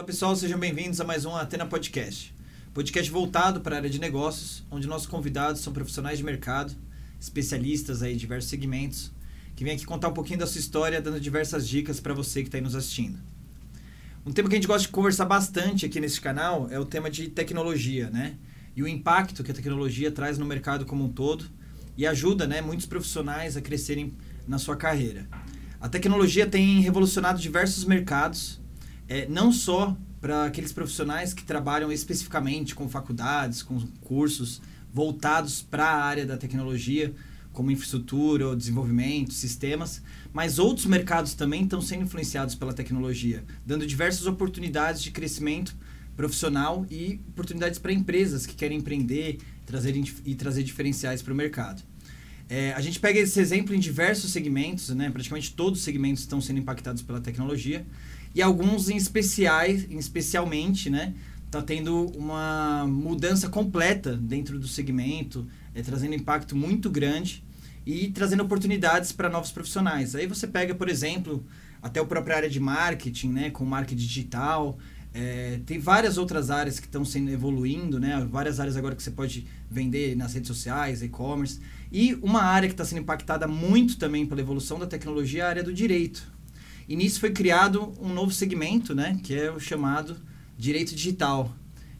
Olá pessoal, sejam bem-vindos a mais um Atena Podcast. Podcast voltado para a área de negócios, onde nossos convidados são profissionais de mercado, especialistas aí em diversos segmentos, que vêm aqui contar um pouquinho da sua história, dando diversas dicas para você que está aí nos assistindo. Um tema que a gente gosta de conversar bastante aqui nesse canal é o tema de tecnologia, né? E o impacto que a tecnologia traz no mercado como um todo e ajuda, né, muitos profissionais a crescerem na sua carreira. A tecnologia tem revolucionado diversos mercados, é, não só para aqueles profissionais que trabalham especificamente com faculdades, com cursos voltados para a área da tecnologia, como infraestrutura, desenvolvimento, sistemas, mas outros mercados também estão sendo influenciados pela tecnologia, dando diversas oportunidades de crescimento profissional e oportunidades para empresas que querem empreender trazer, e trazer diferenciais para o mercado. É, a gente pega esse exemplo em diversos segmentos, né? praticamente todos os segmentos estão sendo impactados pela tecnologia, e alguns em especiais, especialmente, né? Está tendo uma mudança completa dentro do segmento, é, trazendo impacto muito grande e trazendo oportunidades para novos profissionais. Aí você pega, por exemplo, até a própria área de marketing, né? com marketing digital, é, tem várias outras áreas que estão sendo evoluindo, né? Várias áreas agora que você pode vender nas redes sociais, e-commerce. E uma área que está sendo impactada muito também pela evolução da tecnologia é a área do direito. E nisso foi criado um novo segmento, né? Que é o chamado direito digital,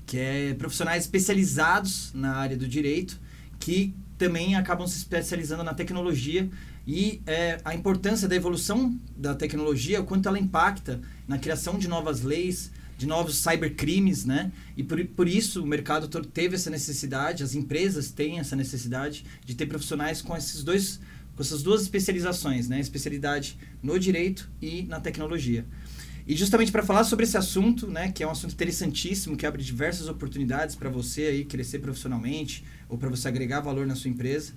que é profissionais especializados na área do direito que também acabam se especializando na tecnologia e é, a importância da evolução da tecnologia, o quanto ela impacta na criação de novas leis, de novos cybercrimes, né? E por, por isso o mercado teve essa necessidade, as empresas têm essa necessidade de ter profissionais com esses dois com essas duas especializações, né? Especialidade no direito e na tecnologia. E justamente para falar sobre esse assunto, né, que é um assunto interessantíssimo, que abre diversas oportunidades para você aí crescer profissionalmente ou para você agregar valor na sua empresa.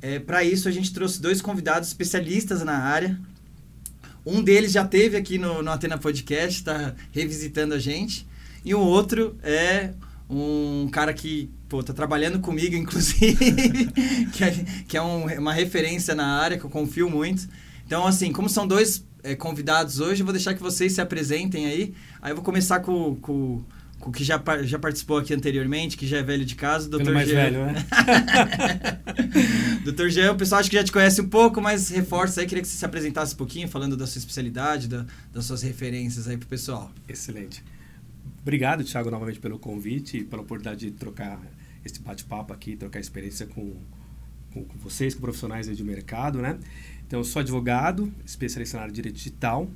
É, para isso a gente trouxe dois convidados especialistas na área, um deles já teve aqui no, no Atena Podcast, está revisitando a gente. E o outro é um cara que pô, tá trabalhando comigo, inclusive, que é, que é um, uma referência na área, que eu confio muito. Então, assim, como são dois é, convidados hoje, eu vou deixar que vocês se apresentem aí. Aí eu vou começar com, com o que já, já participou aqui anteriormente, que já é velho de casa, o Dr. mais Jean. velho, né? Dr. Jean, o pessoal acho que já te conhece um pouco, mas reforça aí, queria que você se apresentasse um pouquinho, falando da sua especialidade, da, das suas referências aí pro pessoal. Excelente. Obrigado, Thiago, novamente pelo convite e pela oportunidade de trocar esse bate-papo aqui, trocar experiência com, com, com, vocês, com profissionais de mercado, né? Então, eu sou advogado, especialista na área de direito digital,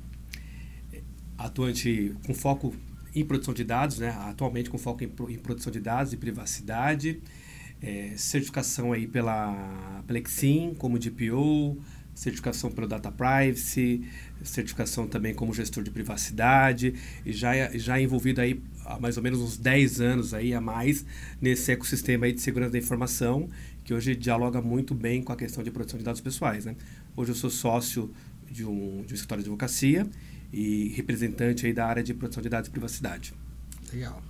atuante com foco em produção de dados, né? atualmente com foco em, em produção de dados e privacidade, é, certificação aí pela, Exim, como DPO, certificação pelo Data Privacy, certificação também como gestor de privacidade, e já, já envolvido aí há mais ou menos uns 10 anos aí a mais nesse ecossistema aí de segurança da informação, que hoje dialoga muito bem com a questão de proteção de dados pessoais. Né? Hoje eu sou sócio de um, de um escritório de advocacia e representante aí da área de proteção de dados e privacidade. Legal.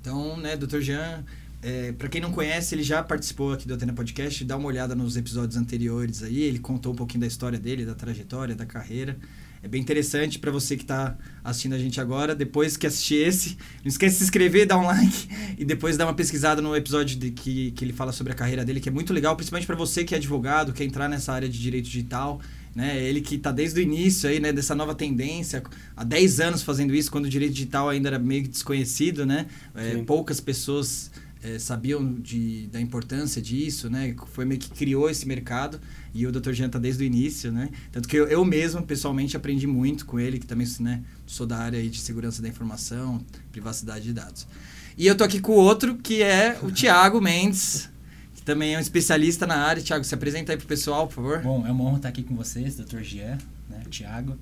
Então, né, Dr. Jean, é, para quem não conhece, ele já participou aqui do Atena Podcast, dá uma olhada nos episódios anteriores aí, ele contou um pouquinho da história dele, da trajetória, da carreira. É bem interessante para você que está assistindo a gente agora. Depois que assistir esse, não esquece de se inscrever, dar um like e depois dar uma pesquisada no episódio de que, que ele fala sobre a carreira dele, que é muito legal, principalmente para você que é advogado, quer entrar nessa área de direito digital né? Ele que está desde o início aí, né, dessa nova tendência, há 10 anos fazendo isso, quando o direito digital ainda era meio desconhecido, né? É, poucas pessoas é, sabiam de, da importância disso, né? Foi meio que criou esse mercado e o Dr. Jean está desde o início, né? Tanto que eu, eu mesmo, pessoalmente, aprendi muito com ele, que também né, sou da área de segurança da informação, privacidade de dados. E eu tô aqui com o outro, que é o Tiago Mendes também é um especialista na área. Tiago, se apresenta aí pro pessoal, por favor. Bom, é uma honra estar aqui com vocês, Dr. Jean, né, Tiago.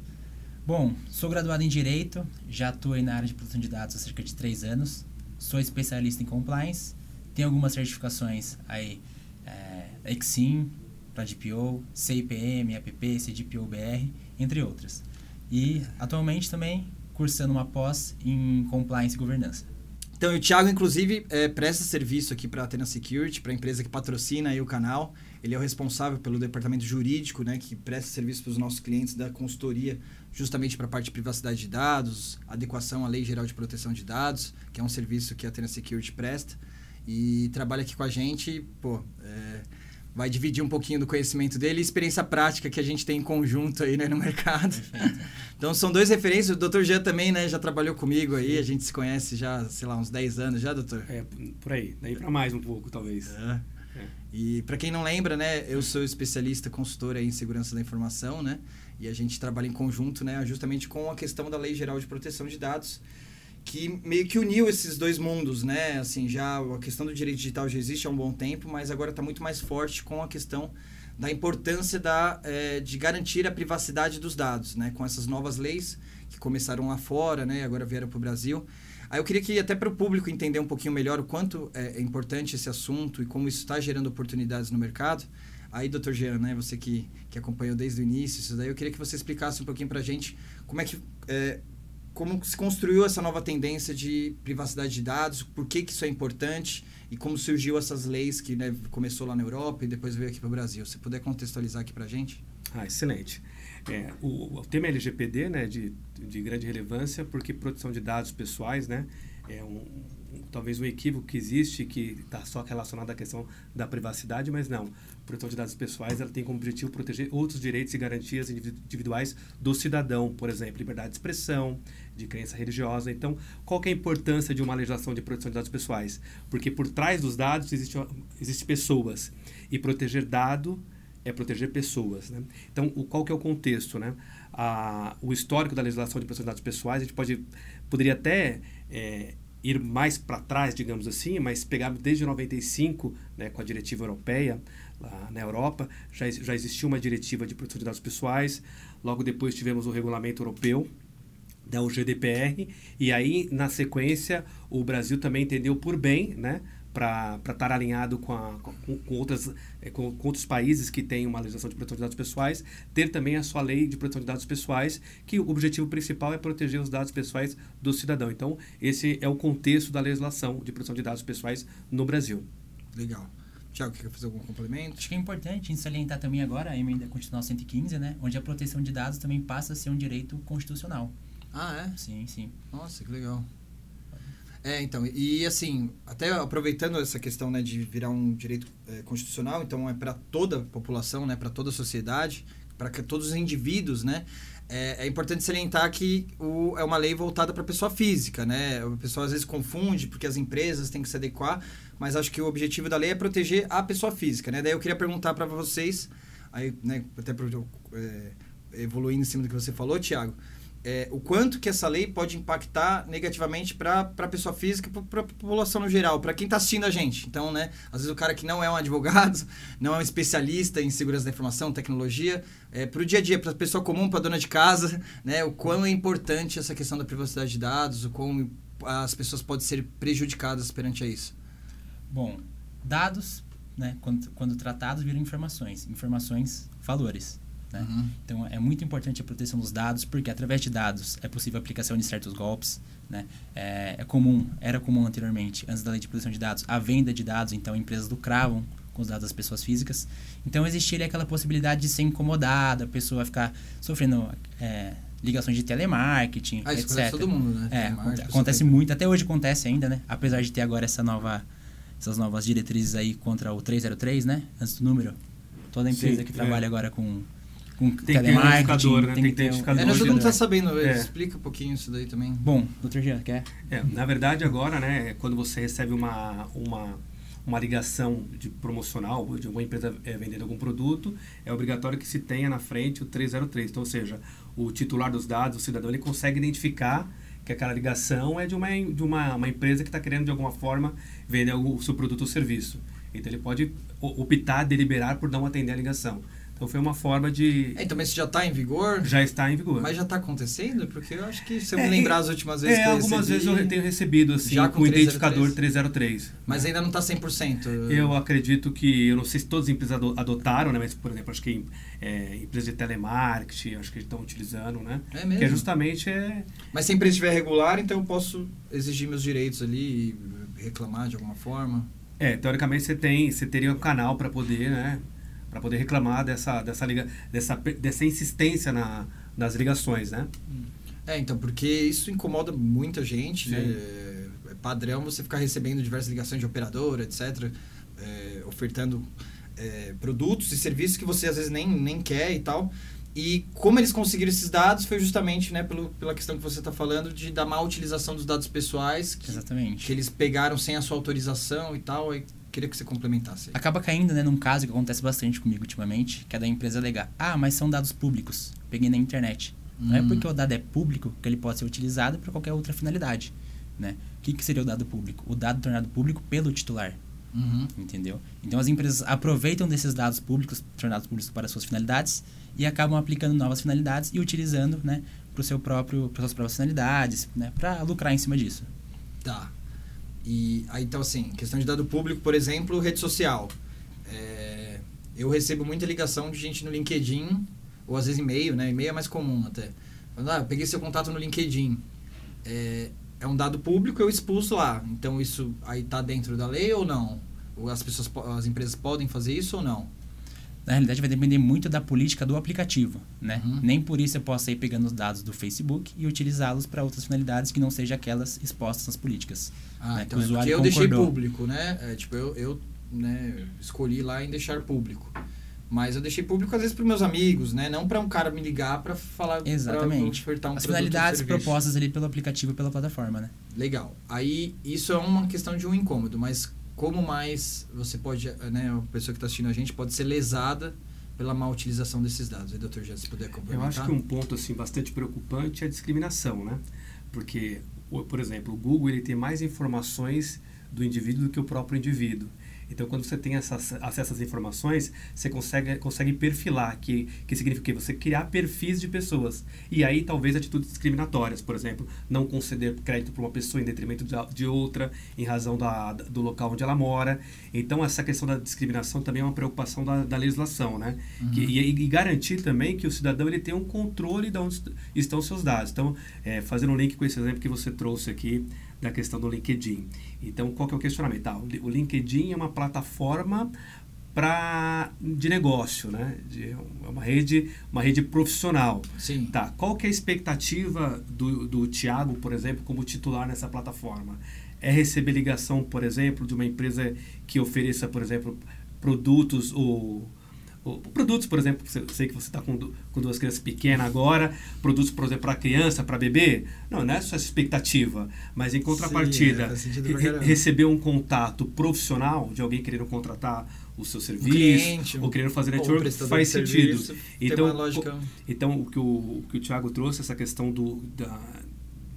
Bom, sou graduado em Direito, já atuei na área de proteção de dados há cerca de três anos. Sou especialista em Compliance, tenho algumas certificações aí, é, Exim, para DPO, CIPM, APP, CDPO-BR, entre outras. E atualmente também cursando uma pós em Compliance e Governança. Então, o Thiago, inclusive, é, presta serviço aqui para a Athena Security, para a empresa que patrocina aí o canal. Ele é o responsável pelo departamento jurídico, né, que presta serviço para os nossos clientes da consultoria, justamente para a parte de privacidade de dados, adequação à Lei Geral de Proteção de Dados, que é um serviço que a Atena Security presta. E trabalha aqui com a gente, pô, é, vai dividir um pouquinho do conhecimento dele e experiência prática que a gente tem em conjunto aí né, no mercado. Perfeito. Então são dois referências. O Dr. Jean também, né, já trabalhou comigo aí, a gente se conhece já, sei lá, uns 10 anos já, doutor? É, por aí. Daí para mais um pouco, talvez. É. É. E para quem não lembra, né, eu sou especialista consultor em segurança da informação, né? E a gente trabalha em conjunto, né, justamente com a questão da Lei Geral de Proteção de Dados, que meio que uniu esses dois mundos, né? Assim, já a questão do direito digital já existe há um bom tempo, mas agora está muito mais forte com a questão da importância da, é, de garantir a privacidade dos dados, né? Com essas novas leis que começaram lá fora, né? Agora vieram para o Brasil. Aí eu queria que até para o público entender um pouquinho melhor o quanto é, é importante esse assunto e como isso está gerando oportunidades no mercado. Aí, doutor Jean, né, você que, que acompanhou desde o início isso daí, eu queria que você explicasse um pouquinho para a gente como é que é, como se construiu essa nova tendência de privacidade de dados, por que, que isso é importante e como surgiu essas leis que né, começou lá na Europa e depois veio aqui para o Brasil. Se puder contextualizar aqui para a gente. Ah, excelente. É, o, o, tema LGPD né, de, de grande relevância porque proteção de dados pessoais né, é um, talvez um equívoco que existe que está só relacionado à questão da privacidade, mas não. Proteção de dados pessoais ela tem como objetivo proteger outros direitos e garantias individuais do cidadão, por exemplo, liberdade de expressão, de crença religiosa. Então, qual é a importância de uma legislação de proteção de dados pessoais? Porque por trás dos dados existe, existe pessoas e proteger dado é proteger pessoas. Né? Então, o, qual que é o contexto? Né? A, o histórico da legislação de proteção de dados pessoais, a gente pode, poderia até é, ir mais para trás, digamos assim, mas pegar desde 95, né, com a diretiva europeia, lá na Europa, já, já existia uma diretiva de proteção de dados pessoais, logo depois tivemos o regulamento europeu, da GDPR, e aí, na sequência, o Brasil também entendeu por bem, né, para estar alinhado com, a, com, com outras, é, com, com, outros países que têm uma legislação de proteção de dados pessoais, ter também a sua lei de proteção de dados pessoais, que o objetivo principal é proteger os dados pessoais do cidadão. Então, esse é o contexto da legislação de proteção de dados pessoais no Brasil. Legal. Tiago, quer fazer algum complemento? Acho que é importante a gente salientar também agora a emenda constitucional 115, né, onde a proteção de dados também passa a ser um direito constitucional. Ah, é? Sim, sim. Nossa, que legal. É, então, e assim, até aproveitando essa questão né, de virar um direito é, constitucional, então é para toda a população, né, para toda a sociedade, para todos os indivíduos, né? É, é, importante salientar que o, é uma lei voltada para a pessoa física, né? O pessoal às vezes confunde porque as empresas têm que se adequar, mas acho que o objetivo da lei é proteger a pessoa física, né? Daí eu queria perguntar para vocês, aí, né, até pro, é, evoluindo em cima do que você falou, Tiago, é, o quanto que essa lei pode impactar negativamente para a pessoa física, para a população no geral, para quem está assistindo a gente. Então, né, às vezes o cara que não é um advogado, não é um especialista em segurança da informação, tecnologia, é, para o dia a dia, para a pessoa comum, para a dona de casa, né, o quão é importante essa questão da privacidade de dados, o quão as pessoas podem ser prejudicadas perante a isso. Bom, dados, né, quando, quando tratados, viram informações. Informações, valores. Né? Uhum. Então é muito importante a proteção dos dados, porque através de dados é possível a aplicação de certos golpes. Né? É, é, comum, era comum anteriormente, antes da lei de proteção de dados, a venda de dados, então empresas lucravam com os dados das pessoas físicas. Então existiria aquela possibilidade de ser incomodada, a pessoa ficar sofrendo é, ligações de telemarketing, ah, isso etc. todo mundo, né? É, acontece muito, até hoje acontece ainda, né? Apesar de ter agora essa nova, essas novas diretrizes aí contra o 303, né? Antes do número. Toda empresa Sim, que é. trabalha agora com com tem telemarketing. Né? Tem, que ter um É, todo mundo está sabendo. É. Explica um pouquinho isso daí também. Bom, doutor Jean, quer? É, na verdade, agora, né, quando você recebe uma, uma, uma ligação de promocional, de uma empresa é, vendendo algum produto, é obrigatório que se tenha na frente o 303. Então, ou seja, o titular dos dados, o cidadão, ele consegue identificar que aquela ligação é de uma, de uma, uma empresa que está querendo, de alguma forma, vender o seu produto ou serviço. Então, ele pode optar, deliberar por não atender a ligação. Então foi uma forma de. É, então, mas isso já está em vigor? Já está em vigor. Mas já está acontecendo? Porque eu acho que se eu é, me lembrar as últimas vezes é, que eu algumas recebi, vezes eu tenho recebido assim, já com, o identificador 303. Mas ainda não está 100%. Eu acredito que, eu não sei se todas as empresas adotaram, né? Mas, por exemplo, acho que é, empresas de telemarketing, acho que estão utilizando, né? É mesmo? Que é justamente é... Mas se a empresa estiver regular, então eu posso exigir meus direitos ali e reclamar de alguma forma? É, teoricamente você tem, você teria um canal para poder, né? Para poder reclamar dessa, dessa, liga, dessa, dessa insistência na, nas ligações, né? É, então, porque isso incomoda muita gente, né? É padrão você ficar recebendo diversas ligações de operadora, etc., é, ofertando é, produtos e serviços que você às vezes nem, nem quer e tal. E como eles conseguiram esses dados foi justamente né, pelo, pela questão que você está falando de da má utilização dos dados pessoais. Que, Exatamente. Que eles pegaram sem a sua autorização e tal. Aí queria que você complementasse. Aí. Acaba caindo né, num caso que acontece bastante comigo ultimamente, que é da empresa alegar. Ah, mas são dados públicos. Peguei na internet. Hum. Não é porque o dado é público que ele pode ser utilizado para qualquer outra finalidade. Né? O que, que seria o dado público? O dado tornado público pelo titular. Uhum. Entendeu? Então as empresas aproveitam desses dados públicos, tornados públicos para suas finalidades, e acabam aplicando novas finalidades e utilizando né, para seu próprio, suas próprias finalidades, né, para lucrar em cima disso. Tá. E aí então assim, questão de dado público, por exemplo, rede social. É, eu recebo muita ligação de gente no LinkedIn, ou às vezes e-mail, né? E-mail é mais comum até. Falando, ah, eu peguei seu contato no LinkedIn. É, é um dado público, eu expulso lá. Então isso aí está dentro da lei ou não? As pessoas, as empresas podem fazer isso ou não? Na realidade vai depender muito da política do aplicativo, né? Uhum. Nem por isso eu posso ir pegando os dados do Facebook e utilizá-los para outras finalidades que não sejam aquelas expostas nas políticas. Ah, né? então O é usuário porque eu deixei concordou. público, né? É, tipo, eu, eu né, escolhi lá em deixar público. Mas eu deixei público às vezes para meus amigos, né? Não para um cara me ligar para falar Exatamente. ofertar um As finalidades propostas ali pelo aplicativo e pela plataforma, né? Legal. Aí isso é uma questão de um incômodo, mas como mais você pode, né, a pessoa que está assistindo a gente pode ser lesada pela má utilização desses dados. Aí, doutor, já se puder Eu complementar. acho que um ponto assim bastante preocupante é a discriminação, né? Porque, por exemplo, o Google ele tem mais informações do indivíduo do que o próprio indivíduo. Então, quando você tem essa, acesso às informações, você consegue, consegue perfilar, que, que significa que você criar perfis de pessoas. E aí, talvez, atitudes discriminatórias, por exemplo, não conceder crédito para uma pessoa em detrimento de, de outra, em razão da, do local onde ela mora. Então, essa questão da discriminação também é uma preocupação da, da legislação, né? Que- e, e garantir também que o cidadão ele tenha um controle de onde est- estão seus dados. Então, é, fazendo um link com esse exemplo que você trouxe aqui da questão do LinkedIn. Então, qual que é o questionamento? Ah, o Li- o LinkedIn é uma plataforma pra, de negócio, né? De, é uma rede, uma rede profissional. Sim. Tá, qual que é a expectativa do, do Tiago, por exemplo, como titular nessa plataforma? É receber ligação, por exemplo, de uma empresa que ofereça, por exemplo, produtos ou, ou produtos, por exemplo, eu sei que você está com, com duas crianças pequenas agora, produtos, por exemplo, para criança, para bebê. Não, não é só essa expectativa, mas em contrapartida, é, re- caramba. receber um contato profissional de alguém querendo contratar o seu serviço, cliente, ou querendo fazer network, faz sentido. serviço, Então, co- então, o que o, o que o Tiago trouxe, essa questão do, da,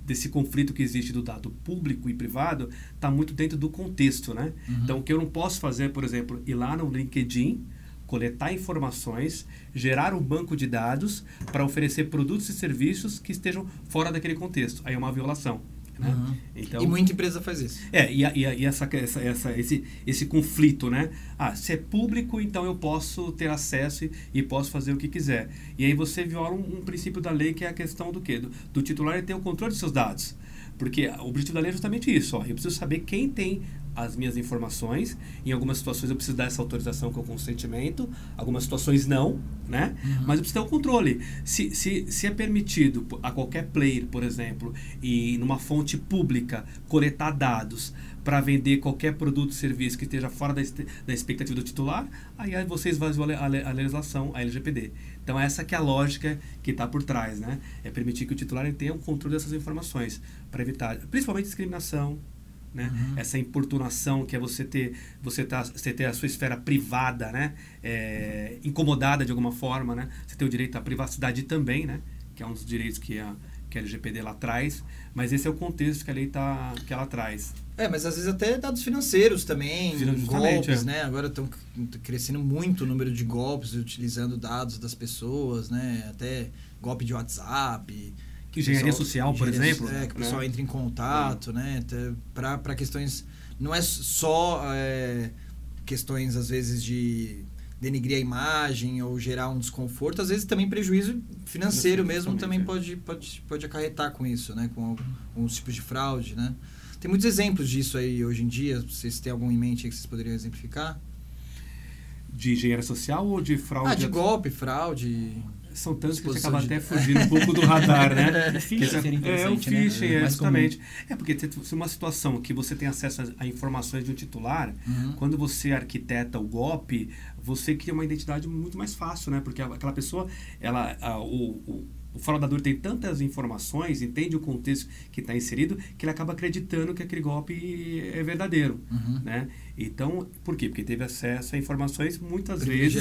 desse conflito que existe do dado público e privado, está muito dentro do contexto, né? Uhum. Então, o que eu não posso fazer, por exemplo, ir lá no LinkedIn, coletar informações, gerar um banco de dados para oferecer produtos e serviços que estejam fora daquele contexto. Aí é uma violação. Né? Uhum. Então, E muita empresa faz isso. é, e, e, e essa, essa, essa, esse, esse conflito, né? Ah, se é público, então eu posso ter acesso e, e posso fazer o que quiser. E aí você viola um, um princípio da lei que é a questão do quê? Do, do titular ter o controle dos seus dados. Porque o objetivo da lei é justamente isso. Ó, eu preciso saber quem tem as minhas informações. Em algumas situações eu preciso dar essa autorização com o consentimento, algumas situações não, né? Mas eu preciso ter o controle. Se, se, se é permitido a qualquer player, por exemplo, e numa fonte pública coletar dados para vender qualquer produto ou serviço que esteja fora da, da expectativa do titular, aí aí você esvaziou a, le- a le- a legislação, a LGPD. Então essa que é a lógica que está por trás, né? É permitir que o titular tenha o controle dessas informações para evitar, principalmente discriminação, né? Essa importunação que é você ter você tá você ter a sua esfera privada, né? É, incomodada de alguma forma, né? Você tem o direito à privacidade também, né? Que é um dos direitos que a que a LGPD lá traz, mas esse é o contexto que a lei tá que ela traz. É, mas às vezes até dados financeiros também, golpes, é. né? Agora estão crescendo muito o número de golpes utilizando dados das pessoas, né? Até golpe de WhatsApp. que o Engenharia pessoal- social, por exemplo, É, que o né? pessoal entra em contato, né? Para questões... Não é só é, questões, às vezes, de denigrir a imagem ou gerar um desconforto, às vezes também prejuízo financeiro mesmo também é. pode, pode, pode acarretar com isso, né? Com alguns tipos de fraude, né? Tem muitos exemplos disso aí hoje em dia. Vocês têm algum em mente aí que vocês poderiam exemplificar? De engenharia social ou de fraude? Ah, de golpe, fraude. São tantos que Exposição acaba de- até fugindo um pouco do radar, né? O phishing Que seria é o interessante, né? phishing, é, Mais comum. justamente. É porque se uma situação que você tem acesso a, a informações de um titular, Uhum. quando você arquiteta o golpe, você cria uma identidade muito mais fácil, né? Porque aquela pessoa, ela, a- o, o, o fraudador tem tantas informações, entende o contexto que está inserido, que ele acaba acreditando que aquele golpe é verdadeiro, Uhum. né? Então, por quê? Porque teve acesso a informações muitas vezes.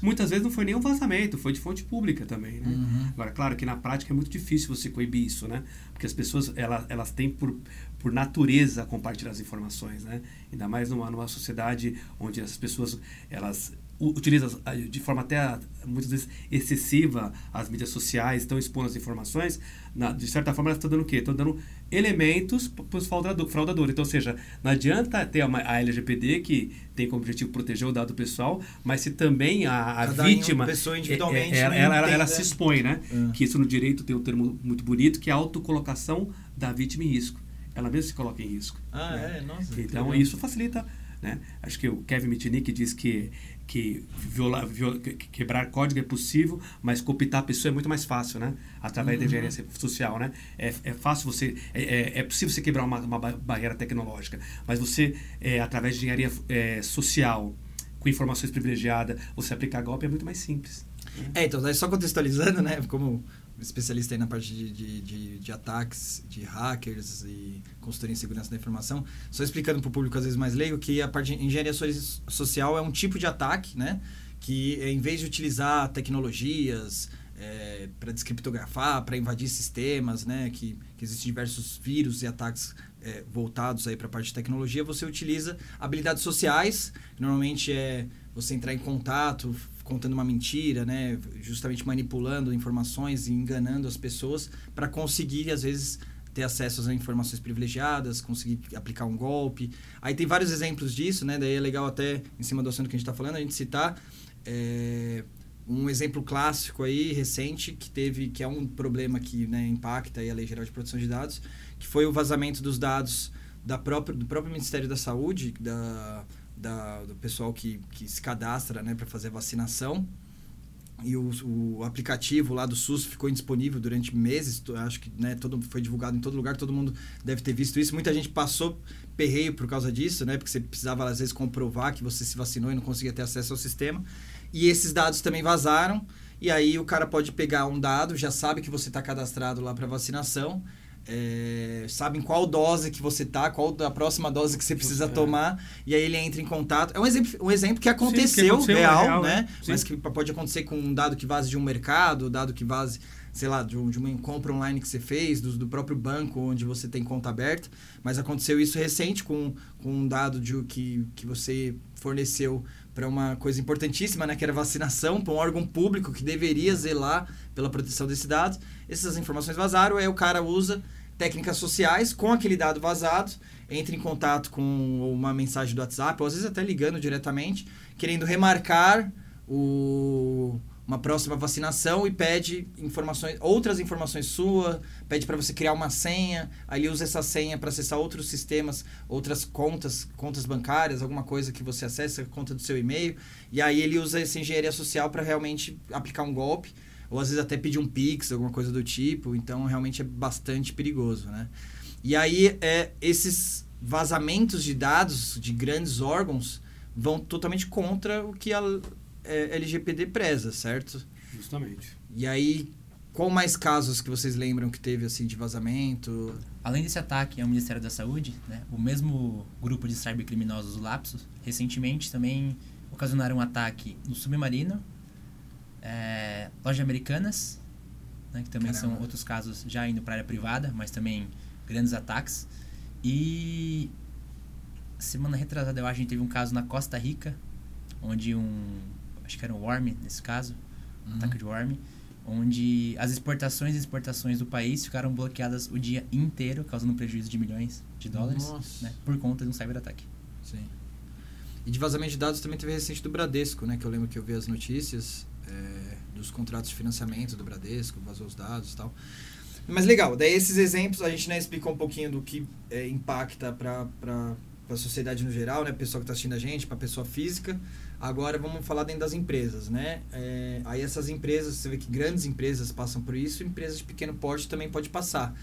Muitas vezes não foi nem um vazamento, foi de fonte pública também, né? Uhum. Agora, claro que na prática é muito difícil você coibir isso, né? Porque as pessoas, elas, elas têm por, por natureza compartilhar as informações, né? Ainda mais numa, numa sociedade onde as pessoas, elas u- utilizam ah, de forma até muitas vezes excessiva as mídias sociais, estão expondo as informações, na- de certa forma elas estão dando o quê? Estão dando elementos para os fraudadores. Então, ou seja, não adianta ter uma, a LGPD que tem como objetivo proteger o dado pessoal, mas se também a, a Cada vítima... pessoa individualmente é- é- ela, não ela, ela, se expõe, né? É. Que isso no direito tem um termo muito bonito, que é a autocolocação da vítima em risco. Ela mesma se coloca em risco. Ah, né? é? Nossa. Então, isso facilita, né? Acho que o Kevin Mitnick diz que, que violar, viola- que- que quebrar código é possível, mas cooptar a pessoa é muito mais fácil, né? Através da Uhum. engenharia social, né? É, é fácil você... É, é, é possível você quebrar uma, uma ba- barreira tecnológica, mas você, é, através de engenharia é, social, com informações privilegiadas, você aplicar golpe é muito mais simples. É, então, só contextualizando, né? Como especialista aí na parte de, de, de, de ataques, de hackers e consultoria em segurança da informação, só explicando para o público às vezes mais leigo que a parte de engenharia so- social é um tipo de ataque, né? Que em vez de utilizar tecnologias para descriptografar, para invadir sistemas, né? Que, que existem diversos vírus e ataques é, voltados aí para a parte de tecnologia, você utiliza habilidades sociais, normalmente é você entrar em contato, contando uma mentira, né, justamente manipulando informações e enganando as pessoas para conseguir às vezes ter acesso a informações privilegiadas, conseguir aplicar um golpe. Aí tem vários exemplos disso, né? Daí é legal até em cima do assunto que a gente está falando a gente citar é, um exemplo clássico aí recente que teve que é um problema que né, impacta aí a lei geral de proteção de dados, que foi o vazamento dos dados da própria, do próprio Ministério da Saúde, da, da, do pessoal que, que se cadastra né, para fazer a vacinação. E o, o aplicativo lá do SUS ficou indisponível durante meses. Acho que né, todo, foi divulgado em todo lugar, todo mundo deve ter visto isso. Muita gente passou perreio por causa disso, né? Porque você precisava, às vezes, comprovar que você se vacinou e não conseguia ter acesso ao sistema. E esses dados também vazaram. E aí o cara pode pegar um dado, já sabe que você está cadastrado lá para vacinação, é, sabe em qual dose que você tá, qual a próxima dose que você precisa É. tomar, e aí ele entra em contato. É um exemplo, um exemplo que aconteceu, aconteceu, é real, real, né? Mas Sim. que pode acontecer com um dado que vaze de um mercado, dado que vaze, sei lá, de, um- de uma compra online que você fez, do, do próprio banco onde você tem conta aberta. Mas aconteceu isso recente com, com um dado de, que, que você forneceu para uma coisa importantíssima, né, que era vacinação, para um órgão público que deveria zelar pela proteção desses dados. Essas informações vazaram, aí o cara usa técnicas sociais com aquele dado vazado, entra em contato com uma mensagem do WhatsApp, ou às vezes até ligando diretamente, querendo remarcar o, uma próxima vacinação e pede informações, outras informações sua, pede para você criar uma senha, aí usa essa senha para acessar outros sistemas, outras contas, contas bancárias, alguma coisa que você acessa, conta do seu e-mail, e aí ele usa essa engenharia social para realmente aplicar um golpe ou às vezes até pedir um pix, alguma coisa do tipo. Então, realmente é bastante perigoso, né? E aí, é, esses vazamentos de dados de grandes órgãos vão totalmente contra o que a é, LGPD preza, certo? Justamente. E aí, qual mais casos que vocês lembram que teve, assim, de vazamento? Além desse ataque ao Ministério da Saúde, né, o mesmo grupo de cybercriminosos, o Lapsus, recentemente também ocasionaram um ataque no Submarino, é, lojas americanas, né, que também são Caramba. outros casos já indo para a área privada, mas também grandes ataques. E semana retrasada eu acho que a gente teve um caso na Costa Rica, onde um, acho que era um worm nesse caso, um ataque de worm, onde as exportações e exportações do país ficaram bloqueadas o dia inteiro, causando um prejuízo de milhões de dólares, né, por conta de um cyberataque. Sim. E de vazamento de dados também teve recente do Bradesco, né? Que eu lembro que eu vi as notícias é, dos contratos de financiamento do Bradesco, vazou os dados e tal. Mas legal, daí esses exemplos a gente né, explicou um pouquinho do que é, impacta para a sociedade no geral, né? Pessoa que está assistindo a gente, para pessoa física. Agora vamos falar dentro das empresas, né? É, aí essas empresas, você vê que grandes empresas passam por isso, empresas de pequeno porte também pode passar.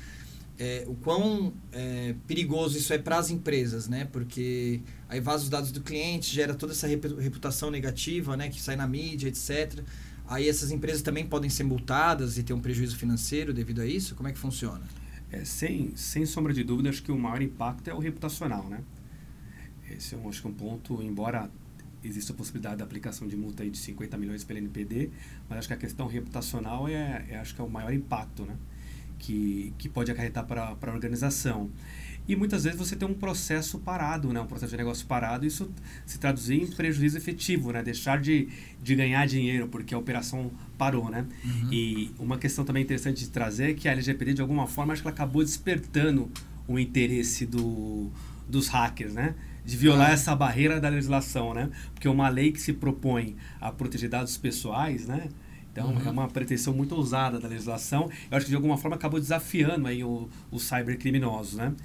É, o quão é, perigoso isso é para as empresas, né? Porque aí vaza os dados do cliente, gera toda essa reputação negativa, né? Que sai na mídia, etc. Aí essas empresas também podem ser multadas e ter um prejuízo financeiro devido a isso? Como é que funciona? É, sem, sem sombra de dúvida, acho que o maior impacto é o reputacional, né? Esse é um, acho que um ponto, embora existe a possibilidade da aplicação de multa aí de 50 milhões pela NPD, mas acho que a questão reputacional é, é acho que é o maior impacto, né? Que, que pode acarretar para, a organização. E muitas vezes você tem um processo parado, né? um processo de negócio parado, e isso se traduzir em prejuízo efetivo, né? deixar de, de ganhar dinheiro porque a operação parou. Né? Uhum. E uma questão também interessante de trazer é que a LGPD, de alguma forma, acho que ela acabou despertando o interesse do, dos hackers. Né? de violar ah. essa barreira da legislação, né? Porque uma lei que se propõe a proteger dados pessoais, né? Então, uhum. é uma pretensão muito ousada da legislação. Eu acho que, de alguma forma, acabou desafiando aí o, os cybercriminosos, né?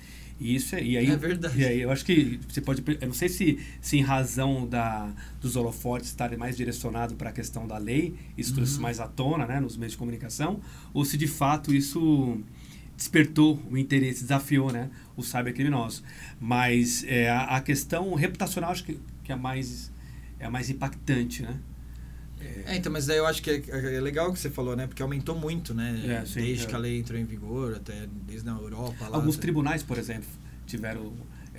E isso é, e aí, é verdade. E aí eu acho que você pode. Eu não sei se, se em razão da, dos holofotes estarem mais direcionados para a questão da lei, isso trouxe uhum. mais à tona né, nos meios de comunicação, ou se de fato isso despertou o interesse, desafiou né, os cybercriminosos. Mas é, a, a, questão reputacional acho que, que é, a mais, é mais impactante, né? É, então, mas daí eu acho que é, é, legal o que você falou, né? Porque aumentou muito, né? É, sim, desde é. que a lei entrou em vigor, até desde a Europa. Lá, Alguns até... tribunais, por exemplo, tiveram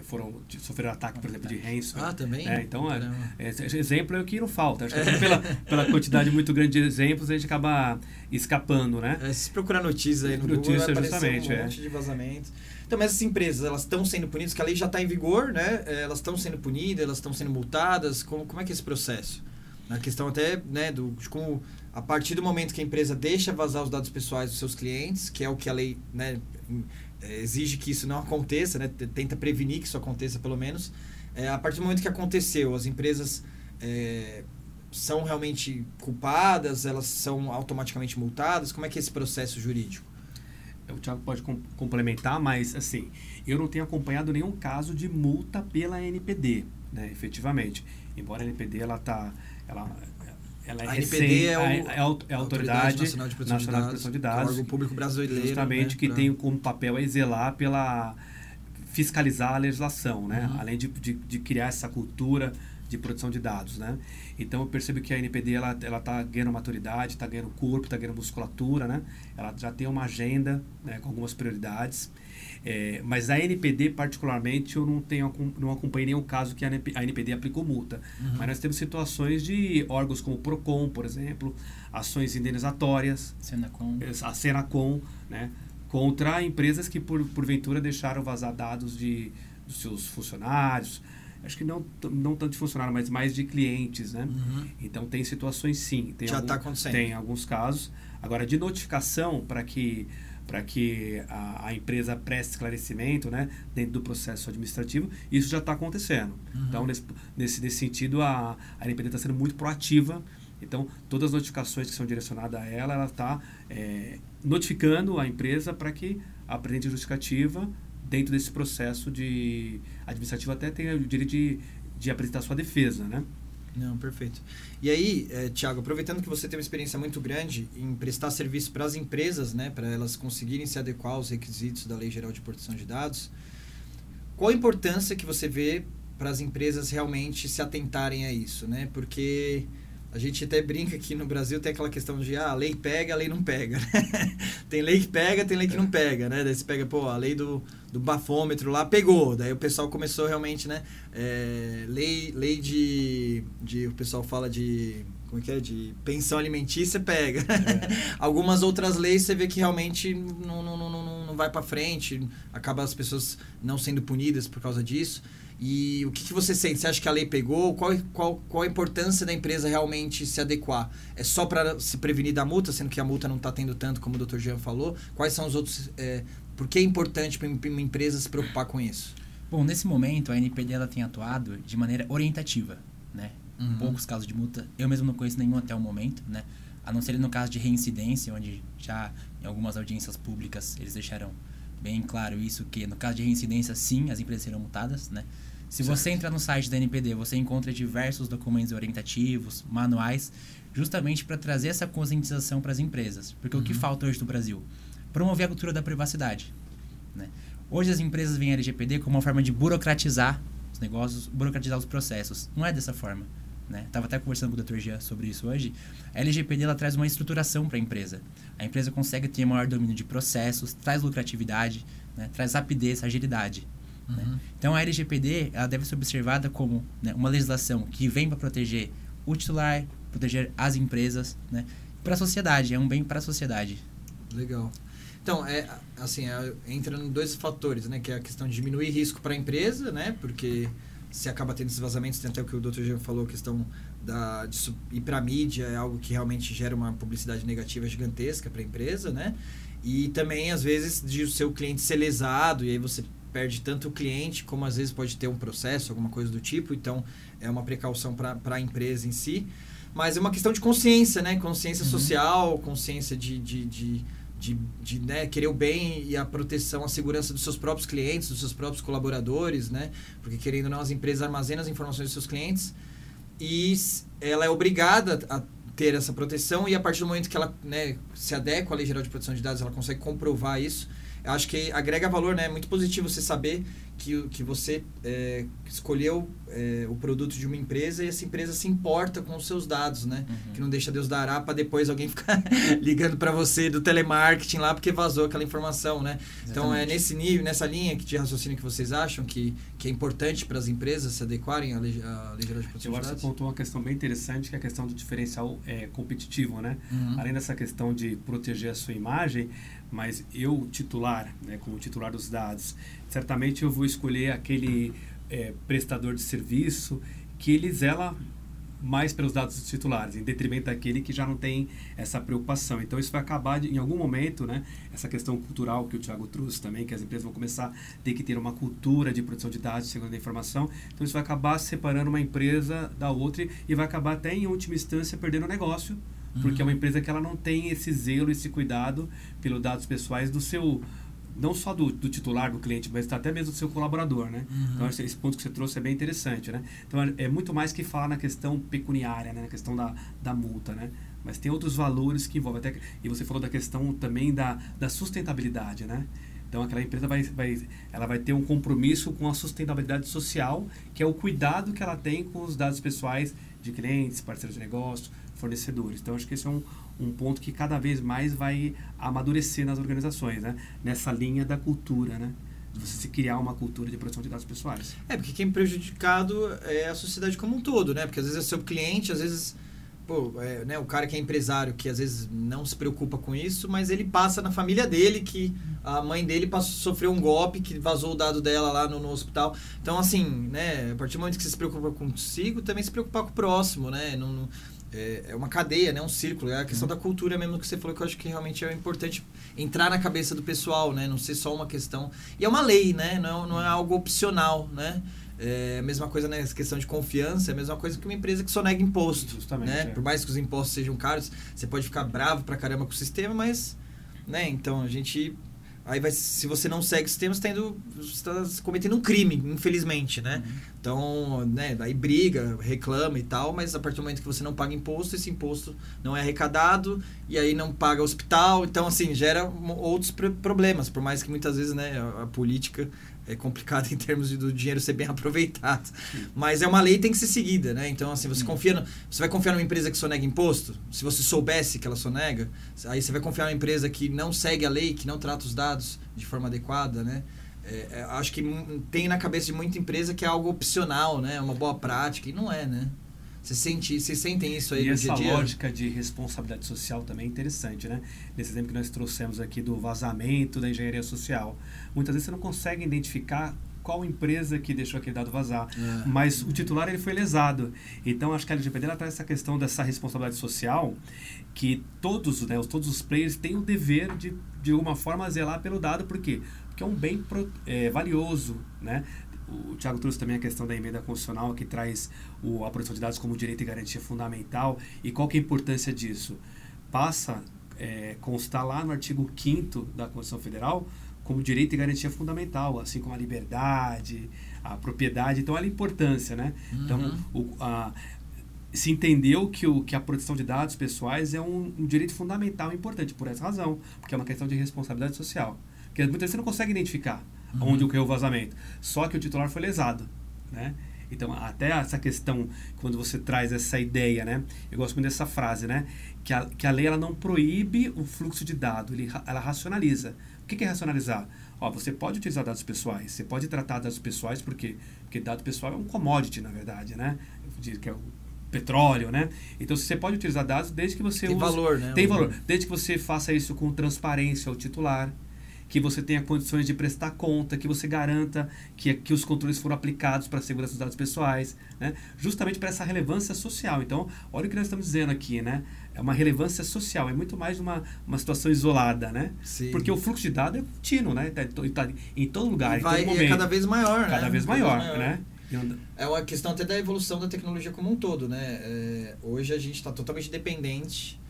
foram sofreram ataque, por exemplo, de ransomware. Ah, também? É, então, é, é, exemplo é o que não falta. Acho que é. pela, pela quantidade muito grande de exemplos, a gente acaba escapando, né? É, se procurar notícias aí no Notícia, Google, justamente, um monte de vazamentos. Então, mas essas empresas, elas estão sendo punidas, que a lei já está em vigor, né? Elas estão sendo punidas, elas estão sendo multadas. Como, como é que é esse processo? Na questão até, né, do, de como a partir do momento que a empresa deixa vazar os dados pessoais dos seus clientes, que é o que a lei né, é, exige que isso não aconteça, né? tenta prevenir que isso aconteça pelo menos. É, a partir do momento que aconteceu, as empresas é, são realmente culpadas, elas são automaticamente multadas? Como é que é esse processo jurídico? O Thiago pode com complementar, mas assim, eu não tenho acompanhado nenhum caso de multa pela NPD, né, efetivamente. Embora a NPD ela tá, ela ela é a NPD é, o, é, a, é a Autoridade, Autoridade Nacional de Proteção, Nacional de, Proteção de Dados, órgão público brasileiro. Justamente né, que pra... tem como papel é zelar pela fiscalizar a legislação, né? Uhum. Além de, de, de, criar essa cultura de produção de dados, né? Então eu percebo que a NPD ela ela está ganhando maturidade, está ganhando corpo, está ganhando musculatura, né? Ela já tem uma agenda né, com algumas prioridades. É, mas a NPD, particularmente, eu não, tenho, não acompanhei nenhum caso que a NPD aplicou multa. Uhum. Mas nós temos situações de órgãos como o PROCON, por exemplo, ações indenizatórias, Senacom, a Senacom, né, contra empresas que, por, porventura, deixaram vazar dados de, dos seus funcionários. Acho que não, não tanto de funcionário, mas mais de clientes, né? Uhum. Então, tem situações, sim. Tem Já está acontecendo. Tem alguns casos. Agora, de notificação para que para que a, a, empresa preste esclarecimento né, dentro do processo administrativo, isso já está acontecendo. Uhum. Então, nesse, nesse, nesse sentido, a, a NPD está sendo muito proativa. Então, todas as notificações que são direcionadas a ela, ela está é, notificando a empresa para que apresente justificativa dentro desse processo de administrativo até tenha o direito de, de apresentar sua defesa, né? Não, perfeito. E aí, é, Tiago, aproveitando que você tem uma experiência muito grande em prestar serviço para as empresas, né, para elas conseguirem se adequar aos requisitos da Lei Geral de Proteção de Dados, qual a importância que você vê para as empresas realmente se atentarem a isso, né? Porque a gente até brinca que no Brasil tem aquela questão de ah, a lei pega, a lei não pega. tem lei que pega, tem lei que não pega, né? Daí você pega, pô, a lei do, do bafômetro lá pegou. Daí o pessoal começou realmente, né? É, lei, lei de, de. O pessoal fala de. Como é que é? De pensão alimentícia pega. É. Algumas outras leis você vê que realmente não, não, não, não, não vai para frente, acaba as pessoas não sendo punidas por causa disso. E o que, que, você sente? Você acha que a lei pegou? Qual, qual, qual a importância da empresa realmente se adequar? É só para se prevenir da multa, sendo que a multa não está tendo tanto, como o Dr. Jean falou? Quais são os outros. É, por que é importante para uma empresa se preocupar com isso? Bom, nesse momento a NPD ela tem atuado de maneira orientativa, né? Uhum. Poucos casos de multa, eu mesmo não conheço nenhum até o momento, né? A não ser no caso de reincidência, onde já em algumas audiências públicas eles deixaram bem claro isso que no caso de reincidência sim as empresas serão multadas, né? Se certo. você entrar no site da NPD, você encontra diversos documentos orientativos, manuais, justamente para trazer essa conscientização para as empresas. Porque uhum. o que uhum. falta hoje no Brasil? Promover a cultura da privacidade. Né? Hoje as empresas veem a LGPD como uma forma de burocratizar os negócios, burocratizar os processos. Não é dessa forma. Né? Tava até conversando com o Dr. Jean sobre isso hoje. A LGPD ela traz uma estruturação para a empresa. A empresa consegue ter maior domínio de processos, traz lucratividade, né? traz rapidez, agilidade. Né? Uhum. Né? Então a LGPD ela deve ser observada como né, uma legislação que vem para proteger o titular, proteger as empresas, né? para a sociedade, é um bem para a sociedade. Legal. Então, é, assim, é, entra em dois fatores, né? Que é a questão de diminuir risco para a empresa, né? Porque se acaba tendo esses vazamentos, tem até o que o Dr. Jean falou, a questão da, de ir para a mídia é algo que realmente gera uma publicidade negativa gigantesca para a empresa, né? E também, às vezes, de o seu cliente ser lesado, e aí você perde tanto o cliente, como às vezes pode ter um processo, alguma coisa do tipo. Então, é uma precaução para a empresa em si. Mas é uma questão de consciência, né? Consciência uhum. social, consciência de, de, de de, de né, querer o bem e a proteção, a segurança dos seus próprios clientes, dos seus próprios colaboradores, né? Porque querendo ou não, as empresas armazenam as informações dos seus clientes e ela é obrigada a ter essa proteção e a partir do momento que ela né, se adequa à Lei Geral de Proteção de Dados, ela consegue comprovar isso. Eu acho que agrega valor, né? É muito positivo você saber que, que você é, escolheu é, o produto de uma empresa e essa empresa se importa com os seus dados, né? Uhum. Que não deixa Deus dará para depois alguém ficar ligando para você do telemarketing lá porque vazou aquela informação, né? Exatamente. Então é nesse nível, nessa linha de raciocínio que vocês acham que, que é importante para as empresas se adequarem à lei, à lei geral de proteção Eu acho que você pontuou uma questão bem interessante que é a questão do diferencial é, competitivo, né? Uhum. Além dessa questão de proteger a sua imagem, mas eu titular, né, como titular dos dados, certamente eu vou escolher aquele é, prestador de serviço que ele zela mais pelos dados dos titulares, em detrimento daquele que já não tem essa preocupação. Então, isso vai acabar, de, em algum momento, né, essa questão cultural que o Tiago trouxe também, que as empresas vão começar a ter que ter uma cultura de produção de dados, segundo a informação. Então, isso vai acabar separando uma empresa da outra e vai acabar até, em última instância, perdendo o negócio, porque é uma uhum. empresa que ela não tem esse zelo, esse cuidado pelos dados pessoais do seu não só do, do, titular do cliente, mas até mesmo do seu colaborador, né? Uhum. Então esse ponto que você trouxe é bem interessante, né? Então é, é muito mais que falar na questão pecuniária, né? Na questão da, da multa, né? Mas tem outros valores que envolvem até e você falou da questão também da, da sustentabilidade, né? Então aquela empresa vai, vai, ela vai ter um compromisso com a sustentabilidade social, que é o cuidado que ela tem com os dados pessoais de clientes, parceiros de negócio, fornecedores. Então, acho que esse é um, um ponto que cada vez mais vai amadurecer nas organizações, né? Nessa linha da cultura, né? você se criar uma cultura de proteção de dados pessoais. É, porque quem é prejudicado é a sociedade como um todo, né? Porque às vezes é seu cliente, às vezes pô, é, né, o cara que é empresário, que às vezes não se preocupa com isso, mas ele passa na família dele que a mãe dele passou, sofreu um golpe, que vazou o dado dela lá no, no, hospital. Então, assim, né, a partir do momento que você se preocupa consigo, também se preocupar com o próximo, né? Não, não é, é uma cadeia, né? Um círculo. É a questão uhum. da cultura mesmo que você falou, que eu acho que realmente é importante entrar na cabeça do pessoal, né? Não ser só uma questão... E é uma lei, né? Não é, não é algo opcional, né? É a mesma coisa na né? questão de confiança, é a mesma coisa que uma empresa que só nega imposto. Justamente, né? É. Por mais que os impostos sejam caros, você pode ficar bravo pra caramba com o sistema, mas, né? Então a gente Aí vai, se você não segue o sistema, você está tá cometendo um crime, infelizmente, né? Uhum. Então, né, daí briga, reclama e tal, mas a partir do momento que você não paga imposto, esse imposto não é arrecadado e aí não paga hospital, então assim, gera outros problemas, por mais que muitas vezes, né, a, a política é complicado em termos de, do dinheiro ser bem aproveitado. Mas é uma lei que tem que ser seguida, né? Então, assim, você confia no, Você vai confiar numa empresa que sonega imposto? Se você soubesse que ela sonega, aí você vai confiar numa empresa que não segue a lei, que não trata os dados de forma adequada, né? É, é, acho que tem na cabeça de muita empresa que é algo opcional, né? É uma boa prática, e não é, né? Você sente, vocês sentem isso aí e no dia a dia? essa lógica de responsabilidade social também é interessante, né? Nesse exemplo que nós trouxemos aqui do vazamento da engenharia social. Muitas vezes você não consegue identificar qual empresa que deixou aquele dado vazar. É. Mas o titular ele foi lesado. Então acho que a LGPD ela traz essa questão dessa responsabilidade social que todos, né, todos os players têm o dever de de alguma forma zelar pelo dado, por quê? Porque é um bem pro, é, valioso, né? O Tiago trouxe também a questão da emenda constitucional que traz o, a proteção de dados como direito e garantia fundamental. E qual que é a importância disso? Passa é, constar lá no artigo 5 da Constituição Federal como direito e garantia fundamental, assim como a liberdade, a propriedade. Então, olha a importância, né? Então, Uhum. o, a, se entendeu que, o, que a proteção de dados pessoais é um, um direito fundamental e importante, por essa razão, porque é uma questão de responsabilidade social. Porque muitas vezes você não consegue identificar Uhum. onde ocorreu o vazamento, só que o titular foi lesado, né? Então, até essa questão, quando você traz essa ideia, né? Eu gosto muito dessa frase, né? Que a, que a lei ela não proíbe o fluxo de dados, ele, ela racionaliza. O que que é racionalizar? Ó, você pode utilizar dados pessoais, você pode tratar dados pessoais, por quê? Porque dado pessoal é um commodity, na verdade, né? Que é o petróleo, né? Então, você pode utilizar dados desde que você Tem use- valor, né? Tem valor. Desde que você faça isso com transparência ao titular, que você tenha condições de prestar conta, que você garanta que, que os controles foram aplicados para a segurança dos dados pessoais, né? justamente para essa relevância social. Então, olha o que nós estamos dizendo aqui, né? É uma relevância social, é muito mais uma, uma situação isolada, né? Sim. Porque o fluxo de dados é contínuo, né? Está tá em todo lugar, vai, em todo e momento. é cada vez maior, né? Cada vez maior, né? E É uma questão até da evolução da tecnologia como um todo, né? É, hoje a gente está totalmente dependente